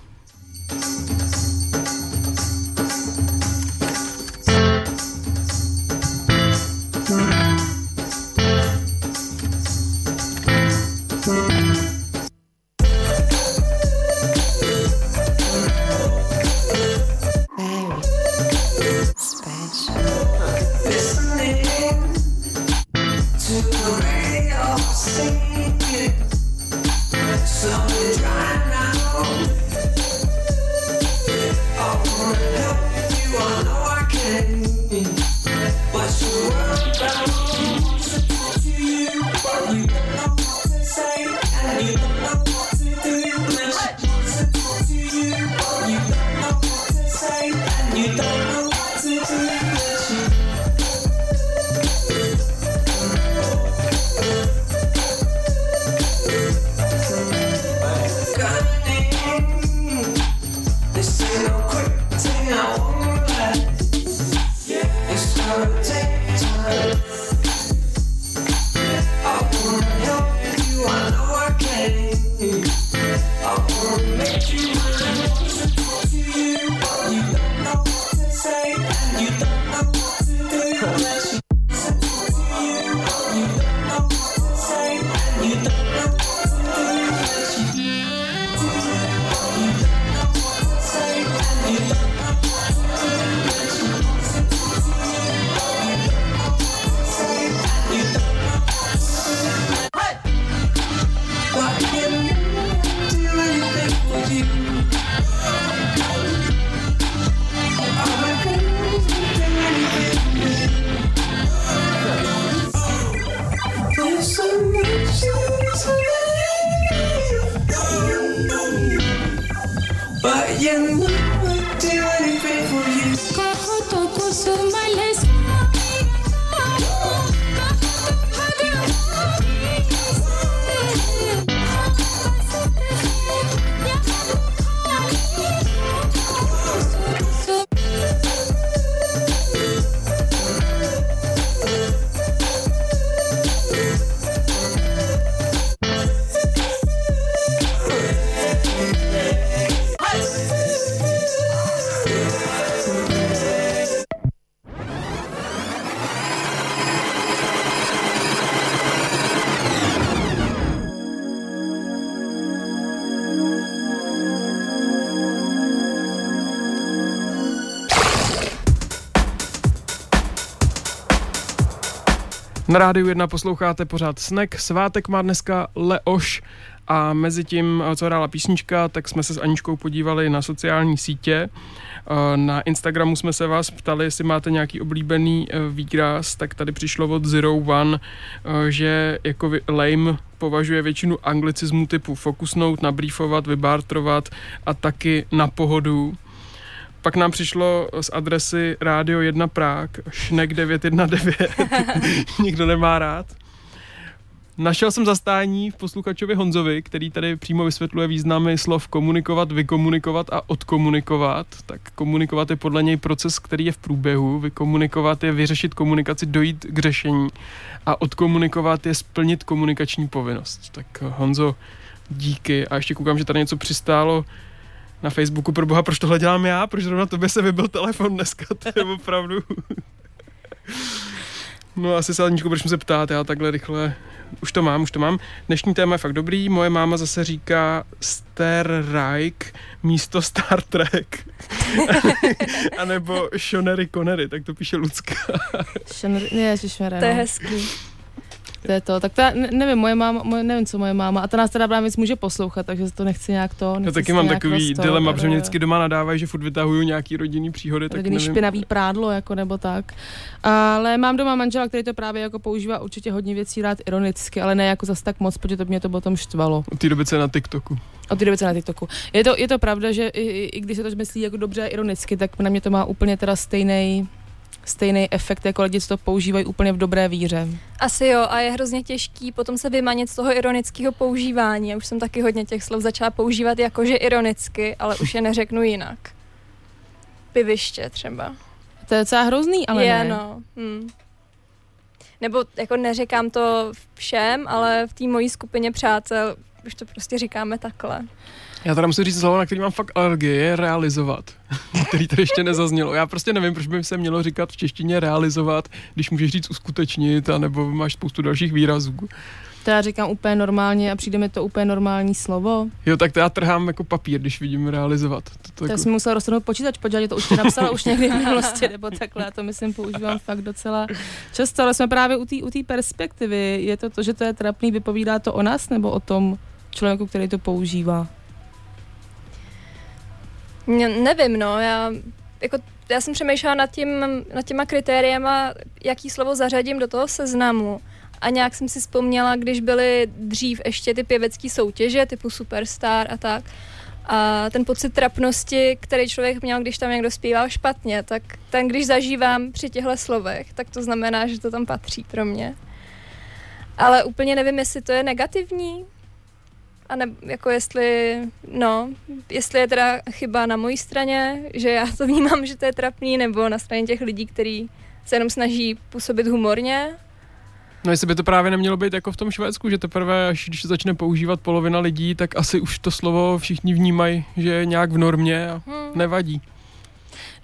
Na rádiu 1 posloucháte pořád Snack. Svátek má dneska Leoš a mezi tím, co hrála písnička, tak jsme se s Aničkou podívali na sociální sítě. Eh, Na Instagramu jsme se vás ptali, jestli máte nějaký oblíbený eh, výraz, tak tady přišlo od Zero One, eh, že jako lame považuje většinu anglicismů typu fokusnout, nabrýfovat, vybartrovat a taky na pohodu. Pak nám přišlo z adresy Radio 1 Prák, šnek 919, nikdo nemá rád. Našel jsem zastání v posluchačovi Honzovi, který tady přímo vysvětluje významy slov komunikovat, vykomunikovat a odkomunikovat. Tak komunikovat je podle něj proces, který je v průběhu, vykomunikovat je vyřešit komunikaci, dojít k řešení a odkomunikovat je splnit komunikační povinnost. Tak Honzo, díky. A ještě koukám, že tady něco přistálo na Facebooku, pro boha, proč tohle dělám já? Proč zrovna tobě se vybil telefon dneska? To je opravdu... No asi se Aničko, budeš se ptát, já takhle rychle... Už to mám, už to mám. Dnešní téma je fakt dobrý. Moje máma zase říká Star Reich místo Star Trek. A nebo Shonery Connery, tak to píše Lucka. Šenr, ježišmarja, To je no. hezký. To je to. Tak to já ne- nevím, moje máma, moje, nevím, co moje máma. A ta nás teda právě víc může poslouchat, takže to nechci nějak to. Já nechci taky mám takový roz to- dilema, protože mě vždycky doma nadávají, že furt vytahuju nějaký rodinný příhody, tak Rodinný nevím. špinavý prádlo, jako nebo tak. Ale mám doma manžela, který to právě jako používá určitě hodně věcí rád ironicky, ale ne jako zas tak moc, protože to mě to potom štvalo. Od té doby je na TikToku. Od té doby co na TikToku. Je to, je to pravda, že i, i, i když se to myslí jako dobře a ironicky, tak na mě to má úplně teda stejný stejný efekt, jako lidi, co to používají úplně v dobré víře. Asi jo, a je hrozně těžký potom se vymanit z toho ironického používání. Já už jsem taky hodně těch slov začala používat jakože ironicky, ale už je neřeknu jinak. Piviště třeba. To je docela hrozný, ale je, ne. no. Hm. Nebo jako neříkám to všem, ale v té mojí skupině přátel už to prostě říkáme takhle. Já teda musím říct slovo, na který mám fakt alergie, je realizovat, který tady ještě nezaznělo. Já prostě nevím, proč by se mělo říkat v češtině realizovat, když můžeš říct uskutečnit, anebo máš spoustu dalších výrazů. To já říkám úplně normálně a přijde mi to úplně normální slovo. Jo, tak to já trhám jako papír, když vidím realizovat. To, to To jako... jsem musela rozhodnout počítač, podívat, to už ti napsala už někdy v minulosti, nebo takhle, já to myslím používám fakt docela často, ale jsme právě u té u perspektivy. Je to to, že to je trapný, vypovídá to o nás, nebo o tom člověku, který to používá? Ne, nevím, no, já, jako, já jsem přemýšlela nad, tím, nad těma kritériema, jaký slovo zařadím do toho seznamu. A nějak jsem si vzpomněla, když byly dřív ještě ty pěvecké soutěže, typu Superstar a tak, a ten pocit trapnosti, který člověk měl, když tam někdo zpíval špatně, tak ten, když zažívám při těchto slovech, tak to znamená, že to tam patří pro mě. Ale úplně nevím, jestli to je negativní, a ne, jako jestli, no, jestli je teda chyba na mojí straně, že já to vnímám, že to je trapný, nebo na straně těch lidí, kteří se jenom snaží působit humorně. No jestli by to právě nemělo být jako v tom Švédsku, že teprve, až když to začne používat polovina lidí, tak asi už to slovo všichni vnímají, že je nějak v normě a Hmm. nevadí.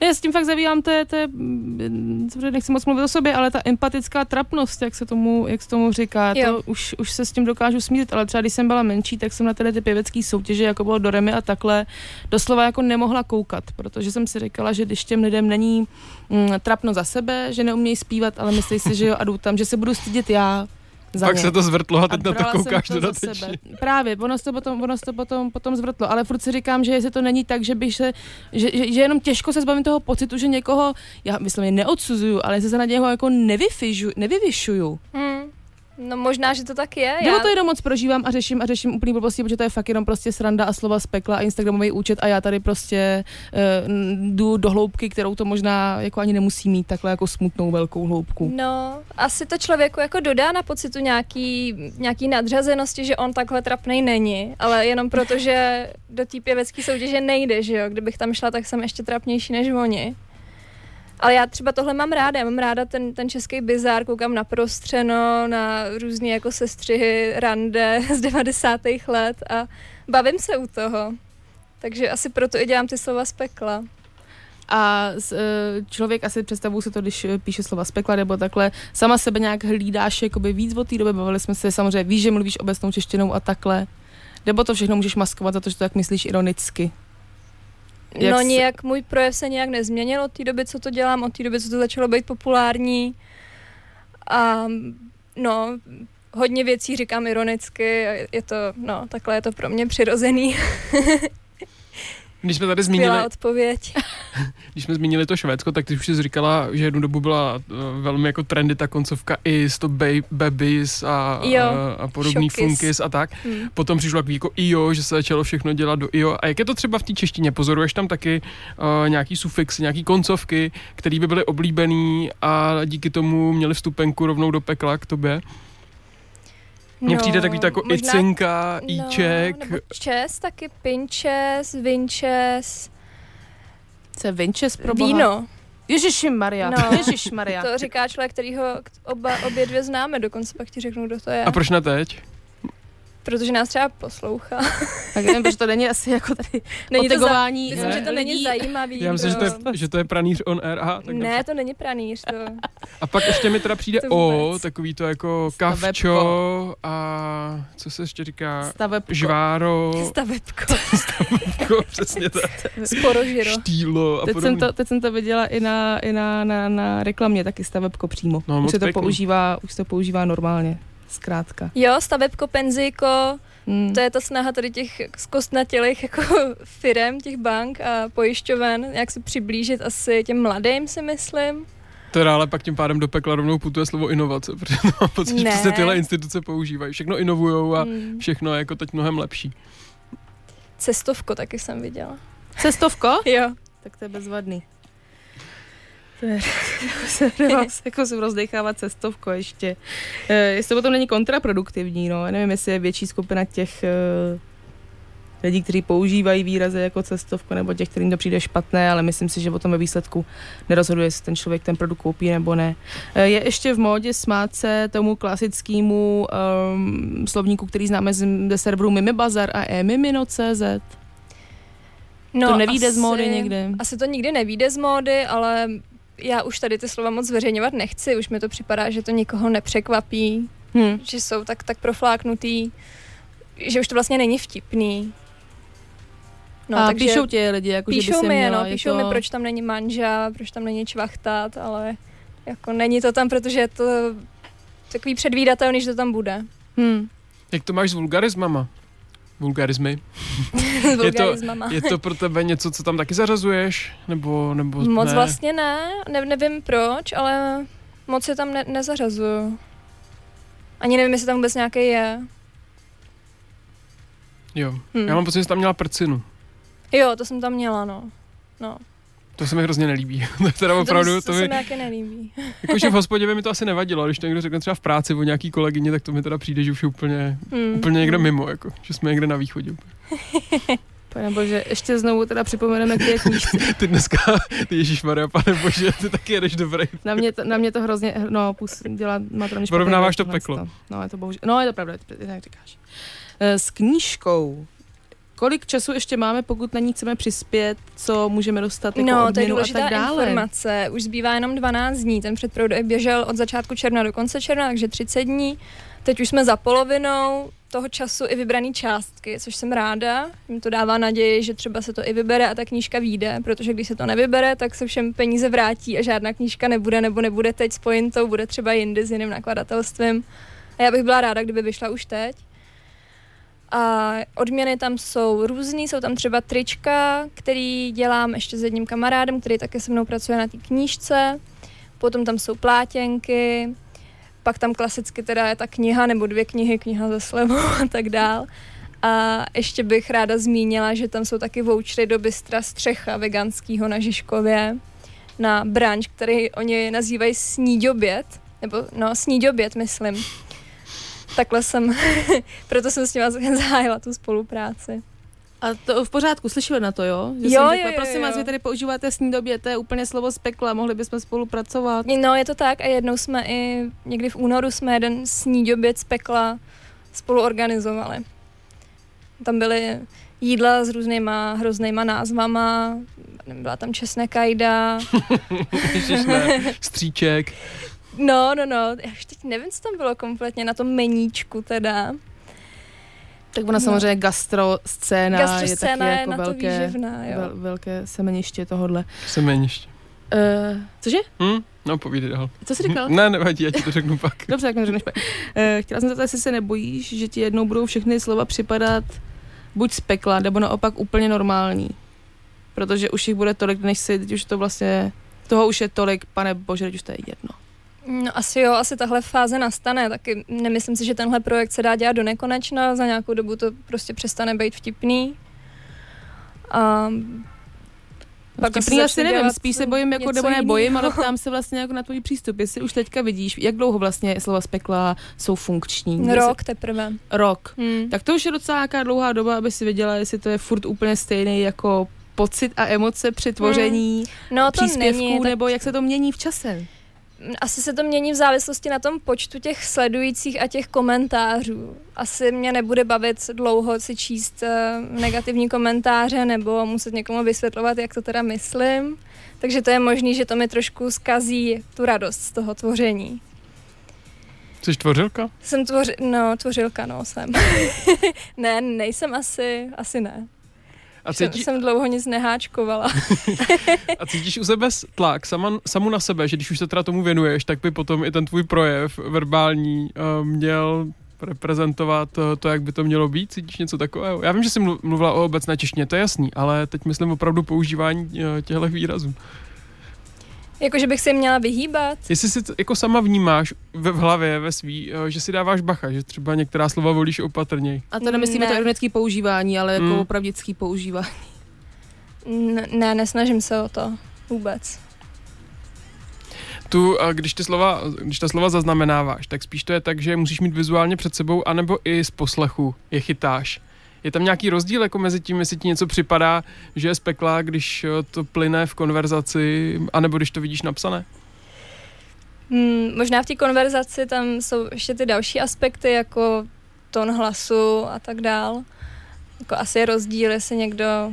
Ne, já s tím fakt zabývám, to je, to je, mm, nechci moc mluvit o sobě, ale ta empatická trapnost, jak se tomu, jak se tomu říká, Jo. to už, už se s tím dokážu smířit, ale třeba když jsem byla menší, tak jsem na tyhle ty pěvecké soutěže, jako bylo Doremy a takhle, doslova jako nemohla koukat, protože jsem si říkala, že když těm lidem není mm, trapno za sebe, že neumějí zpívat, ale myslí si, že jo, a jdu tam, že se budu stydět já za Pak ně. se to zvrtlo a teď na to koukáš to za dodatečně. sebe. Právě, ono se to potom, ono se to potom, potom zvrtlo, ale furt si říkám, že jestli to není tak, že bych se, že, že, že jenom těžko se zbavím toho pocitu, že někoho, já myslím, neodsuzuju, ale jestli se na něho jako nevyfižu, nevyvyšuju. Hmm. No možná, že to tak je. Nebo já... to jenom moc prožívám a řeším a řeším úplný blbosti, protože to je fakt jenom prostě sranda a slova z pekla a Instagramový účet a já tady prostě uh, jdu do hloubky, kterou to možná jako ani nemusí mít takhle jako smutnou velkou hloubku. No, asi to člověku jako dodá na pocitu nějaký, nějaký nadřazenosti, že on takhle trapnej není, ale jenom proto, že do té pěvecké soutěže nejde, že jo. Kdybych tam šla, tak jsem ještě trapnější než oni. Ale já třeba tohle mám ráda, já mám ráda ten, ten český bizár, koukám na prostřeno, na různé jako sestřihy, rande z 90. let a bavím se u toho. Takže asi proto i dělám ty slova z pekla. A eh, člověk asi představuju si to, když eh, píše slova z pekla nebo takhle, sama sebe nějak hlídáš jakoby víc od té doby, bavili jsme se, samozřejmě víš, že mluvíš obecnou češtinou a takhle, nebo to všechno můžeš maskovat za to, že to tak myslíš ironicky. Jak no nějak, můj projev se nějak nezměnil od té doby, co to dělám, od té doby, co to začalo být populární. A no, hodně věcí říkám ironicky, je to, no, takhle je to pro mě přirozený. Když jsme tady zmínili, odpověď. když jsme zmínili to Švédsko, tak ty už jsi říkala, že jednu dobu byla uh, velmi jako trendy ta koncovka is, to ba- babies a, Jo, a, a podobný šokis. funkis a tak. Hmm. Potom přišlo takový jako IO, že se začalo všechno dělat do IO. A jak je to třeba v té češtině? Pozoruješ tam taky uh, nějaký sufixy, nějaký koncovky, které by byly oblíbený a díky tomu měli vstupenku rovnou do pekla k tobě? Mně No, přijde takový jako možná- icinka, íček. No, nebo čes taky, pinčes, vinčes, Se vinčes pro boha. víno. Ježiši Maria, No. Ježiš Maria. To říká člověk, kterýho oba, obě dvě známe, dokonce pak ti řeknu, kdo to je. A proč na teď? Protože nás třeba poslouchá. Tak nevím, protože to není asi jako tady Není to za, myslím, že to není zajímavý. Já myslím, že to, je, že to je pranýř on air. Aha, tak dobře. Ne, to není pranýř, to... A pak ještě mi teda přijde To O, takový to jako Stavebko. kavčo a co se ještě říká? Stavebko. Žváro, Stavebko. stavebko, přesně tak. Sporožiro. Štýlo a Teď jsem, to, teď jsem to viděla i na, i na, na, na reklamě, taky stavebko přímo. No, už se to pěkný. používá, už se to používá normálně, zkrátka. Jo, stavebko, penzíko, Hmm. to je ta snaha tady těch zkostnatělých jako firem, těch bank a pojišťoven, jak se přiblížit asi těm mladým, si myslím. Teda ale pak tím pádem do pekla rovnou putuje slovo inovace, protože mám pocit, že přesně tyhle instituce používají. Všechno inovujou a Hmm. všechno je jako teď mnohem lepší. Cestovko taky jsem viděla. Cestovko? Jo. Tak to je bezvadný. To je, jako se, jako se rozdechávat cestovko ještě. E, jestli to potom není kontraproduktivní, no. Já nevím, jestli je větší skupina těch e, lidí, kteří používají výrazy jako cestovko, nebo těch, kterým to přijde špatné, ale myslím si, že potom ve výsledku nerozhoduje, jestli ten člověk ten produkt koupí nebo ne. E, je ještě v módě smát se tomu klasickému um, slovníku, který známe z, ze serveru Mimibazar a e-mimino.cz. To nevyjde z módy někdy. No, Asi to nikdy nevíde z módy, ale já už tady ty slova moc zveřejňovat nechci. Už mi to připadá, že to nikoho nepřekvapí, Hm. že jsou tak, tak profláknutý, že už to vlastně není vtipný. No, a takže píšou tě lidi, jako že by píšou mi, měla, no, je píšou to... mi, proč tam není manža, proč tam není čvachtat, ale jako není to tam, protože je to takový předvídatelný, že to tam bude. Hmm. Jak to máš s vulgarismama? Vulgarismy. S je, to, je to pro tebe něco, co tam taky zařazuješ? Nebo, nebo Moc ne? vlastně ne, ne, nevím proč, ale moc je tam ne, nezařazuju. Ani nevím, jestli tam vůbec nějaký je. Jo. Hmm. Já mám pocit, že jsi tam měla prcinu. Jo, to jsem tam měla, no. No. To se mi hrozně nelíbí. to je teda to, opravdu, mi, to to mi, se mi taky nelíbí. jakože v hospodě by mi to asi nevadilo, když to někdo řekne třeba v práci o nějaký kolegyně, tak to mi teda přijde, že už je úplně, Hmm. úplně někde mimo, jako, že jsme někde na východě. Pane bože, ještě znovu teda připomeneme k té knížce. Ty dneska, ty Ježíš Maria, pane bože, ty taky jedeš dobrý. Na mě to, na mě to hrozně, no, pus, dělá, to špatný Porovnáváš to peklo. tohle. No, je to bohužel, no, je to pravda, ty tak říkáš. Eh, S knížkou. Kolik času ještě máme, pokud na ní chceme přispět, co můžeme dostat jako No, to je odměnu a důležitá tak dále? informace. Už zbývá jenom 12 dní. Ten předprodej běžel od začátku června do konce června, takže 30 dní. Teď už jsme za polovinou toho času i vybraný částky, což jsem ráda. Jim to dává naději, že třeba se to i vybere a ta knížka vyjde, protože když se to nevybere, tak se všem peníze vrátí a žádná knížka nebude, nebo nebude teď s pointou, bude třeba jindy s jiným nakladatelstvím. A já bych byla ráda, kdyby vyšla už teď. A odměny tam jsou různý, jsou tam třeba trička, který dělám ještě s jedním kamarádem, který také se mnou pracuje na té knížce. Potom tam jsou plátěnky, Pak tam klasicky teda je ta kniha nebo dvě knihy, kniha ze slevou a tak dál. A ještě bych ráda zmínila, že tam jsou taky vouchery do Bystra Střecha veganského na Žižkově na branč, který oni nazývají sníďoběd, nebo no sníďoběd, myslím. Takhle jsem, proto jsem s nimi zahájila tu spolupráci. A to v pořádku, slyšeli na to, jo? Že Jo, jsem jo, řekla, jo, prosím jo. vás, vy tady používáte snídobě, to je úplně slovo z pekla, mohli bychom spolupracovat. No, je to tak a jednou jsme i, někdy v únoru jsme jeden sníďoběd z pekla spolu organizovali. Tam byly jídla s různýma hroznýma názvama, byla tam česnekajda, Ježiš, ne. Stříček. No, no, no, já už teď nevím, co tam bylo kompletně na tom meníčku teda. Tak ona No. samozřejmě gastro scéna je Gastroscéna taky je jako na to velké, výživná, jo. vel, velké semeniště tohodle. Semeniště. Uh, cože? Hm? No, povídej dál. Co jsi říkal? Ne, nevadí, já ti to řeknu pak. Dobře, tak neřekneš. Uh, chtěla jsem se zeptat, jestli se nebojíš, že ti jednou budou všechny slova připadat buď z pekla, nebo naopak úplně normální. Protože už jich bude tolik, než si, teď už to vlastně, toho už je tolik, pane bože, teď už to je jedno. No asi jo, asi tahle fáze nastane, taky nemyslím si, že tenhle projekt se dá dělat do nekonečna, za nějakou dobu to prostě přestane být vtipný. A pak Vtipný asi začne nevím, spíš se bojím, jako, nebo nebojím, ale ptám se vlastně jako na tvůj přístup, jestli už teďka vidíš, jak dlouho vlastně slova z pekla jsou funkční. Rok teprve. Rok. Hmm. Tak to už je docela nějaká dlouhá doba, aby si věděla, jestli to je furt úplně stejný jako pocit a emoce při tvoření No to příspěvků, není, tak nebo jak se to mění v čase. Asi se to mění v závislosti na tom počtu těch sledujících a těch komentářů. Asi mě nebude bavit dlouho si číst eh, negativní komentáře nebo muset někomu vysvětlovat, jak to teda myslím. Takže to je možný, že to mi trošku skazí tu radost z toho tvoření. Jsi tvořilka? Jsem tvoři, no, tvořilka, no, jsem. ne, nejsem asi, asi ne. A, Jsem, cítí, jsem dlouho nic neháčkovala. a cítíš u sebe tlak sama, samu na sebe, že když už se teda tomu věnuješ, tak by potom i ten tvůj projev verbální uh, měl reprezentovat uh, to, jak by to mělo být? Cítíš něco takového? Já vím, že jsi mlu- mluvila o obecné češtině, to je jasný, ale teď myslím opravdu používání uh, těchto výrazů. Jako, že bych si je měla vyhýbat. Jestli si to jako sama vnímáš ve v hlavě, ve svý, uh, že si dáváš bacha, že třeba některá slova volíš opatrněji. A to nemyslíme Ne. to ironické používání, ale jako Mm. opravdický používání. N- ne, nesnažím se o to vůbec. Tu, a když ty slova, když ta slova zaznamenáváš, tak spíš to je tak, že musíš mít vizuálně před sebou, anebo i z poslechu je chytáš. Je tam nějaký rozdíl jako mezi tím, jestli ti něco připadá, že je z pekla, když eh, to plyne v konverzaci, anebo když to vidíš napsané? Hmm, možná v té konverzaci tam jsou ještě ty další aspekty, jako tón hlasu a tak dál. Jako asi je rozdíl, jestli někdo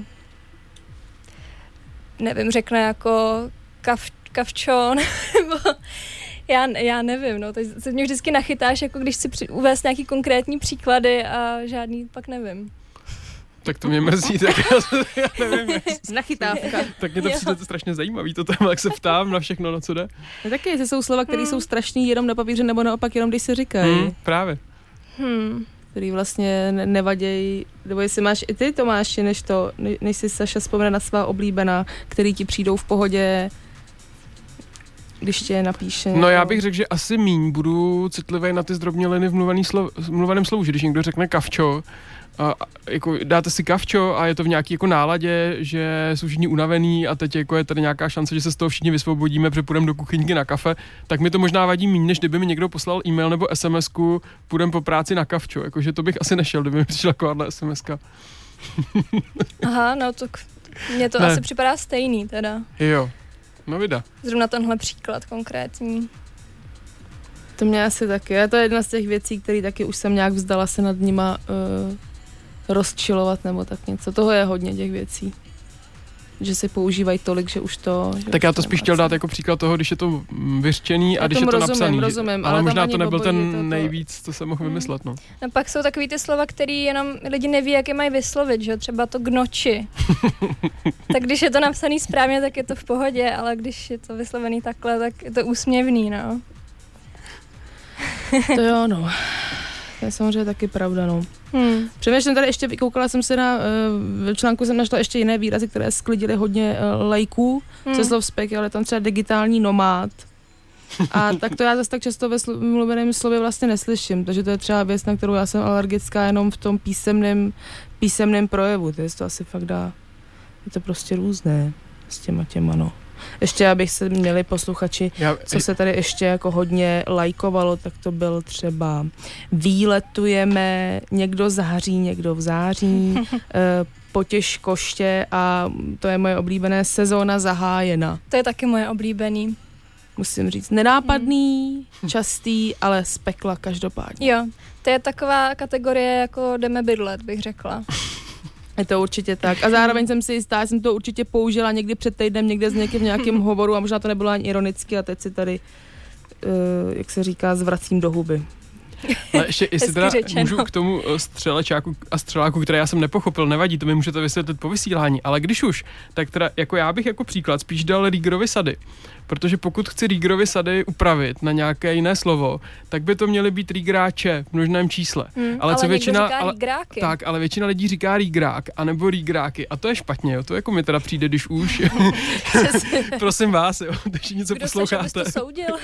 nevím, řekne jako kav, kavčon, nebo já, já nevím, no, teď se mě vždycky nachytáš, jako když si při, uvést nějaký konkrétní příklady a žádný pak nevím. Tak to mě mrzí, tak já, já nevím. Nachytávka. Tak mě to přijde to strašně zajímavý, to téma, jak se ptám na všechno, na co jde. No taky, jestli jsou slova, které Hmm. jsou strašný jenom na papíře, nebo naopak jenom když se říkají. Hmm, právě. Hmm. který vlastně ne- nevadějí, nebo jestli máš i ty Tomáši, než to, ne- než si Saša vzpomene na svá oblíbená, který ti přijdou v pohodě, když tě napíše. No já bych řekl, že asi míň budu citlivý na ty zdrobněliny v mluvený slov, v mluveném slovu, že když někdo řekne kavčo, a, jako dáte si kavčo a je to v nějaký jako náladě, že jsou všichni unavený a teď jako je tady nějaká šance, že se z toho všichni vysvobodíme, že půjdeme do kuchyňky na kafe, tak mi to možná vadí méně, než kdyby mi někdo poslal e-mail nebo SMS-ku, půjdeme po práci na kavčo, jakože to bych asi nešel, kdyby mi přišla takováhle SMS-ka. Aha, no to k- mně to Ne. asi připadá stejný teda. Jo, no vida. Zrovna tenhle příklad konkrétní. To mě asi taky. A to je jedna z těch věcí, které taky už jsem nějak vzdala se nad nima uh, rozčilovat nebo tak něco. Toho je hodně těch věcí. Že se používají tolik, že už to... Že Tak už já to spíš chtěl dát jako příklad toho, když je to vyřčený a když je to rozumím, napsaný. rozumím, ale, ale možná to nebyl ten to- to- nejvíc, co jsem mohl Hmm. vymyslet. No. No pak jsou takový ty slova, který jenom lidi neví, jak je mají vyslovit, že jo? třeba to gnoči. tak když je to napsaný správně, tak je to v pohodě, ale když je to vyslovený takhle, tak je to úsměvný, no. To jo, no. To je samozřejmě taky pravda, no. Hmm. Přemýšlím tady ještě, koukala jsem se na, eh, v článku jsem našla ještě jiné výrazy, které sklidily hodně eh, lajků, Hmm. se slov spek, ale tam třeba digitální nomád. A tak to já zase tak často ve mluveném slově vlastně neslyším, takže to je třeba věc, na kterou já jsem alergická jenom v tom písemném, písemném projevu, to je to asi fakt dá, je to prostě různé s těma těma, no. Ještě abych se měli posluchači, Já, co se tady ještě jako hodně lajkovalo, tak to byl třeba výletujeme, někdo září, někdo v září, eh, potěž koště a to je moje oblíbené sezóna zahájena. To je taky moje oblíbený. Musím říct, nenápadný, častý, ale z pekla každopádně. Jo, to je taková kategorie jako jdeme bydlet, bych řekla. Je to určitě tak. A zároveň jsem si jistá, že jsem to určitě použila někdy před týdnem, někde s někým v nějakém hovoru a možná to nebylo ani ironicky a teď si tady, uh, jak se říká, zvracím do huby. Ale ještě, jestli teda řečeno. můžu k tomu eh, střelečáku a střeláku, které já jsem nepochopil, nevadí, to mi můžete vysvětlit po vysílání, ale když už, tak teda jako já bych jako příklad spíš dal Riegerovi sady. Protože pokud chci Riegerovi sady upravit na nějaké jiné slovo, tak by to měly být Riegeráče v množném čísle. Hmm, ale co někdo většina, říká ale, Riegeráky. tak, ale většina lidí říká Riegerák, anebo Riegeráky. A to je špatně, jo. To jako mi teda přijde, když už. Prosím vás, jo, když něco Kdo seš, posloucháte. to soudil?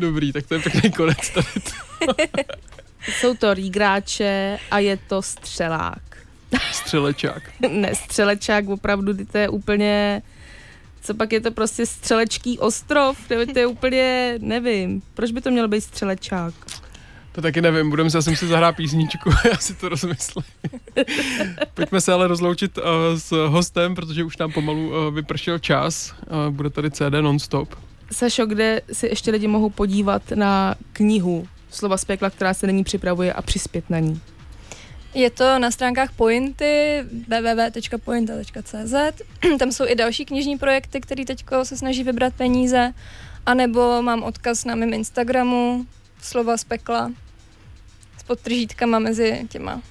Dobrý, tak to je pěkný konec tady. Jsou to rýgráče a je to střelák. Střelečák. ne, střelečák opravdu, to je úplně... Co pak je to prostě střelečký ostrov? To je úplně, nevím. Proč by to měl být střelečák? To taky nevím, budeme si, já jsem si zahrát písničku já si to rozmyslím. Pojďme se ale rozloučit uh, s hostem, protože už nám pomalu uh, vypršel čas. Uh, bude tady CD nonstop. Sašo, kde si ještě lidi mohou podívat na knihu Slova z pekla, která se nyní připravuje a přispět na ní? Je to na stránkách Pointy, www.pointa.cz. Tam jsou i další knižní projekty, které teď se snaží vybrat peníze. A nebo mám odkaz na mém Instagramu, slova z pekla, s podtržítkama mezi těma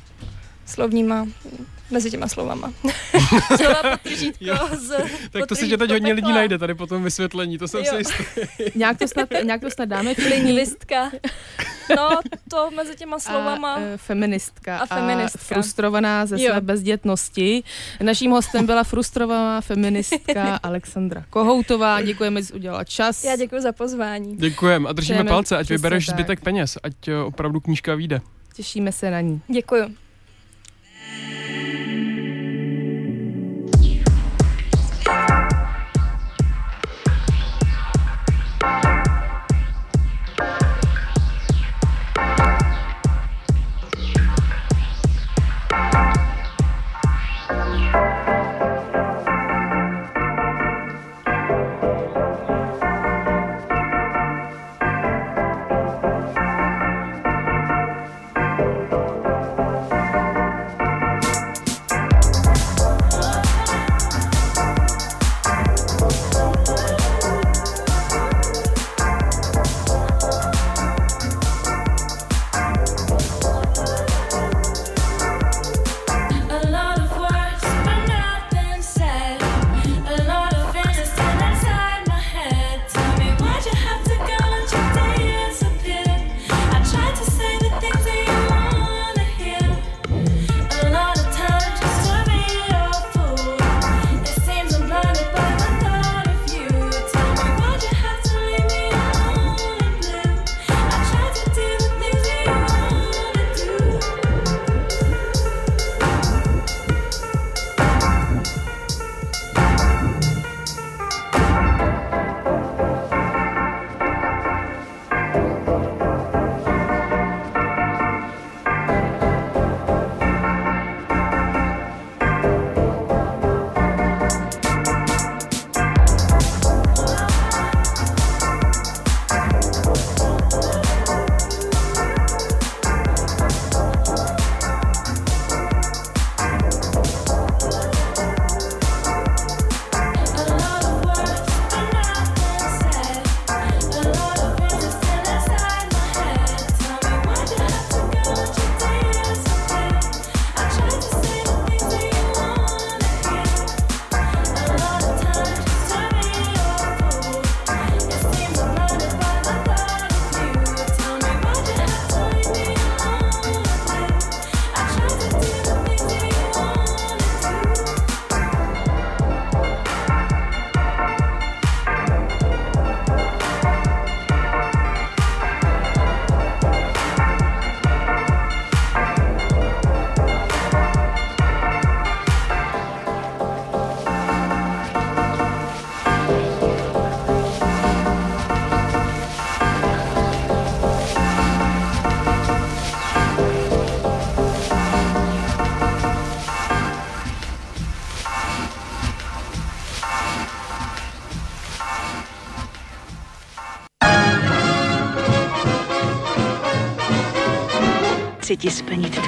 slovníma, mezi těma slovama. Jo. z Tak to si tě teď hodně lidí najde tady po tom vysvětlení, to jsem Jo. si jistý. Nějak to snad, nějak to snad dáme klidně. Lingvistka. No, to mezi těma slovama. A, e, feministka. A feministka. frustrovaná ze své Jo. bezdětnosti. Naším hostem byla frustrovaná feministka Alexandra Kohoutová. Děkujeme, že jsi udělala čas. Já děkuji za pozvání. Děkujem a držíme Přejeme palce, ať vybereš tak. zbytek peněz, ať uh, opravdu knížka vyjde. Těšíme se na ní. Děkuji.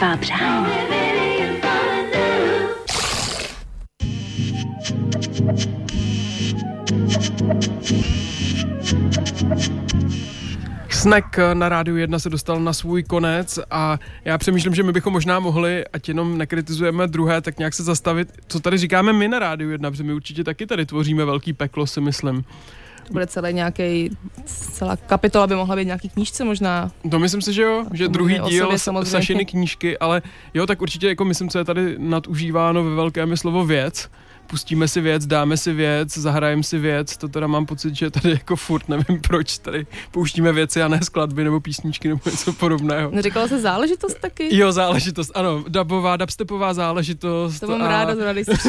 Tvá přání. Snack na rádiu 1 se dostal na svůj konec a já přemýšlím, že my bychom možná mohli, ať jenom nekritizujeme druhé, tak nějak se zastavit, co tady říkáme my na rádiu 1, protože my určitě taky tady tvoříme velký peklo, si myslím. To bude celý nějaký, celá kapitola by mohla být nějaký knížce možná. To myslím si, že jo, že druhý díl sobě samozřejmě. Sašiny knížky, ale jo, tak určitě jako myslím, co je tady nadužíváno ve velkém je slovo věc. Pustíme si věc, dáme si věc, zahrajeme si věc, to teda mám pocit, že tady jako furt nevím proč tady pouštíme věci a ne skladby nebo písničky nebo něco podobného. Neříkalo se záležitost taky? Jo, záležitost, ano, dubová, dubstepová záležitost. To mám a- ráda Tak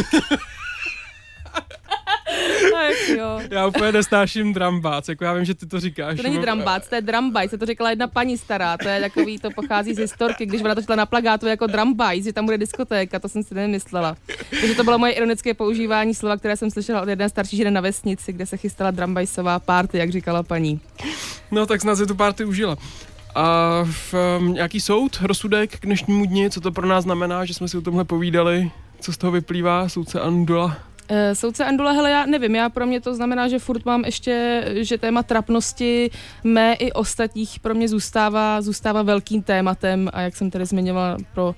jo. Já úplně nesnáším drambác, jako já vím, že ty to říkáš. To není drambác, to je drambajs, se to řekla jedna paní stará, to je takový, to pochází z historky, když ona to šla na plagátu jako drambajs, že tam bude diskotéka, to jsem si nemyslela. Takže to bylo moje ironické používání slova, které jsem slyšela od jedné starší ženy na vesnici, kde se chystala drambajsová party, jak říkala paní. No tak snad si tu party užila. A v, um, nějaký soud, rozsudek k dnešnímu dni, co to pro nás znamená, že jsme si o tomhle povídali, co z toho vyplývá, soudce Andula. Eh, Soudce Andula, hele, já nevím, já pro mě to znamená, že furt mám ještě, že téma trapnosti mé i ostatních pro mě zůstává, zůstává velkým tématem. A jak jsem tady zmiňovala pro,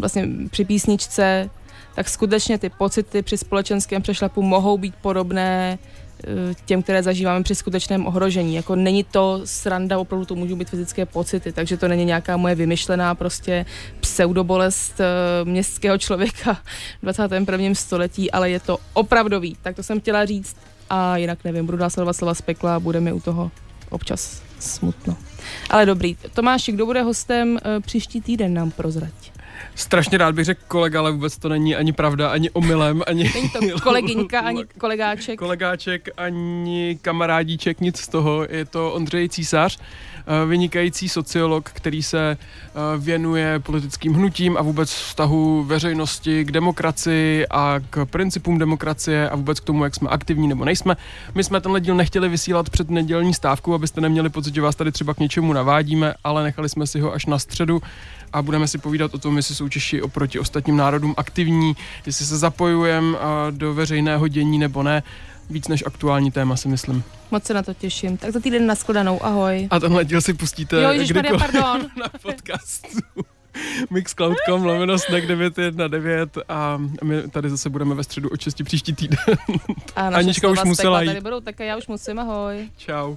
vlastně při písničce, tak skutečně ty pocity při společenském přešlapu mohou být podobné těm, které zažíváme při skutečném ohrožení. Jako není to sranda, opravdu to můžou být fyzické pocity, takže to není nějaká moje vymyšlená prostě pseudobolest eh, městského člověka v 21. století, ale je to opravdový. Tak to jsem chtěla říct a jinak nevím, budu dál sledovat slova z pekla a bude mi u toho občas smutno. Ale dobrý. Tomáši, kdo bude hostem eh, příští týden nám prozrať? Strašně rád bych řekl kolega, ale vůbec to není ani pravda, ani omylem, ani Není to kolegyňka ani kolegáček. kolegáček, ani kamarádíček, nic z toho. Je to Ondřej Císař, eh, vynikající sociolog, který se eh, věnuje politickým hnutím a vůbec vztahu veřejnosti k demokracii a k principům demokracie a vůbec k tomu, jak jsme aktivní nebo nejsme. My jsme tenhle díl nechtěli vysílat před nedělní stávku, abyste neměli pocit, že vás tady třeba k něčemu navádíme, ale nechali jsme si ho až na středu a budeme si povídat o tom, jestli jsou Češi oproti ostatním národům aktivní, jestli se zapojujeme do veřejného dění nebo ne. Víc než aktuální téma si myslím. Moc se na to těším. Tak za týden nashledanou, ahoj. A tenhle díl si pustíte Jo, kdykoliv pardon. na podcastu. Mixcloud.com lomeno snack 919 a my tady zase budeme ve středu od 6 příští týden. A Anička už musela jít. Tady budou, tak já už musím, ahoj. Čau.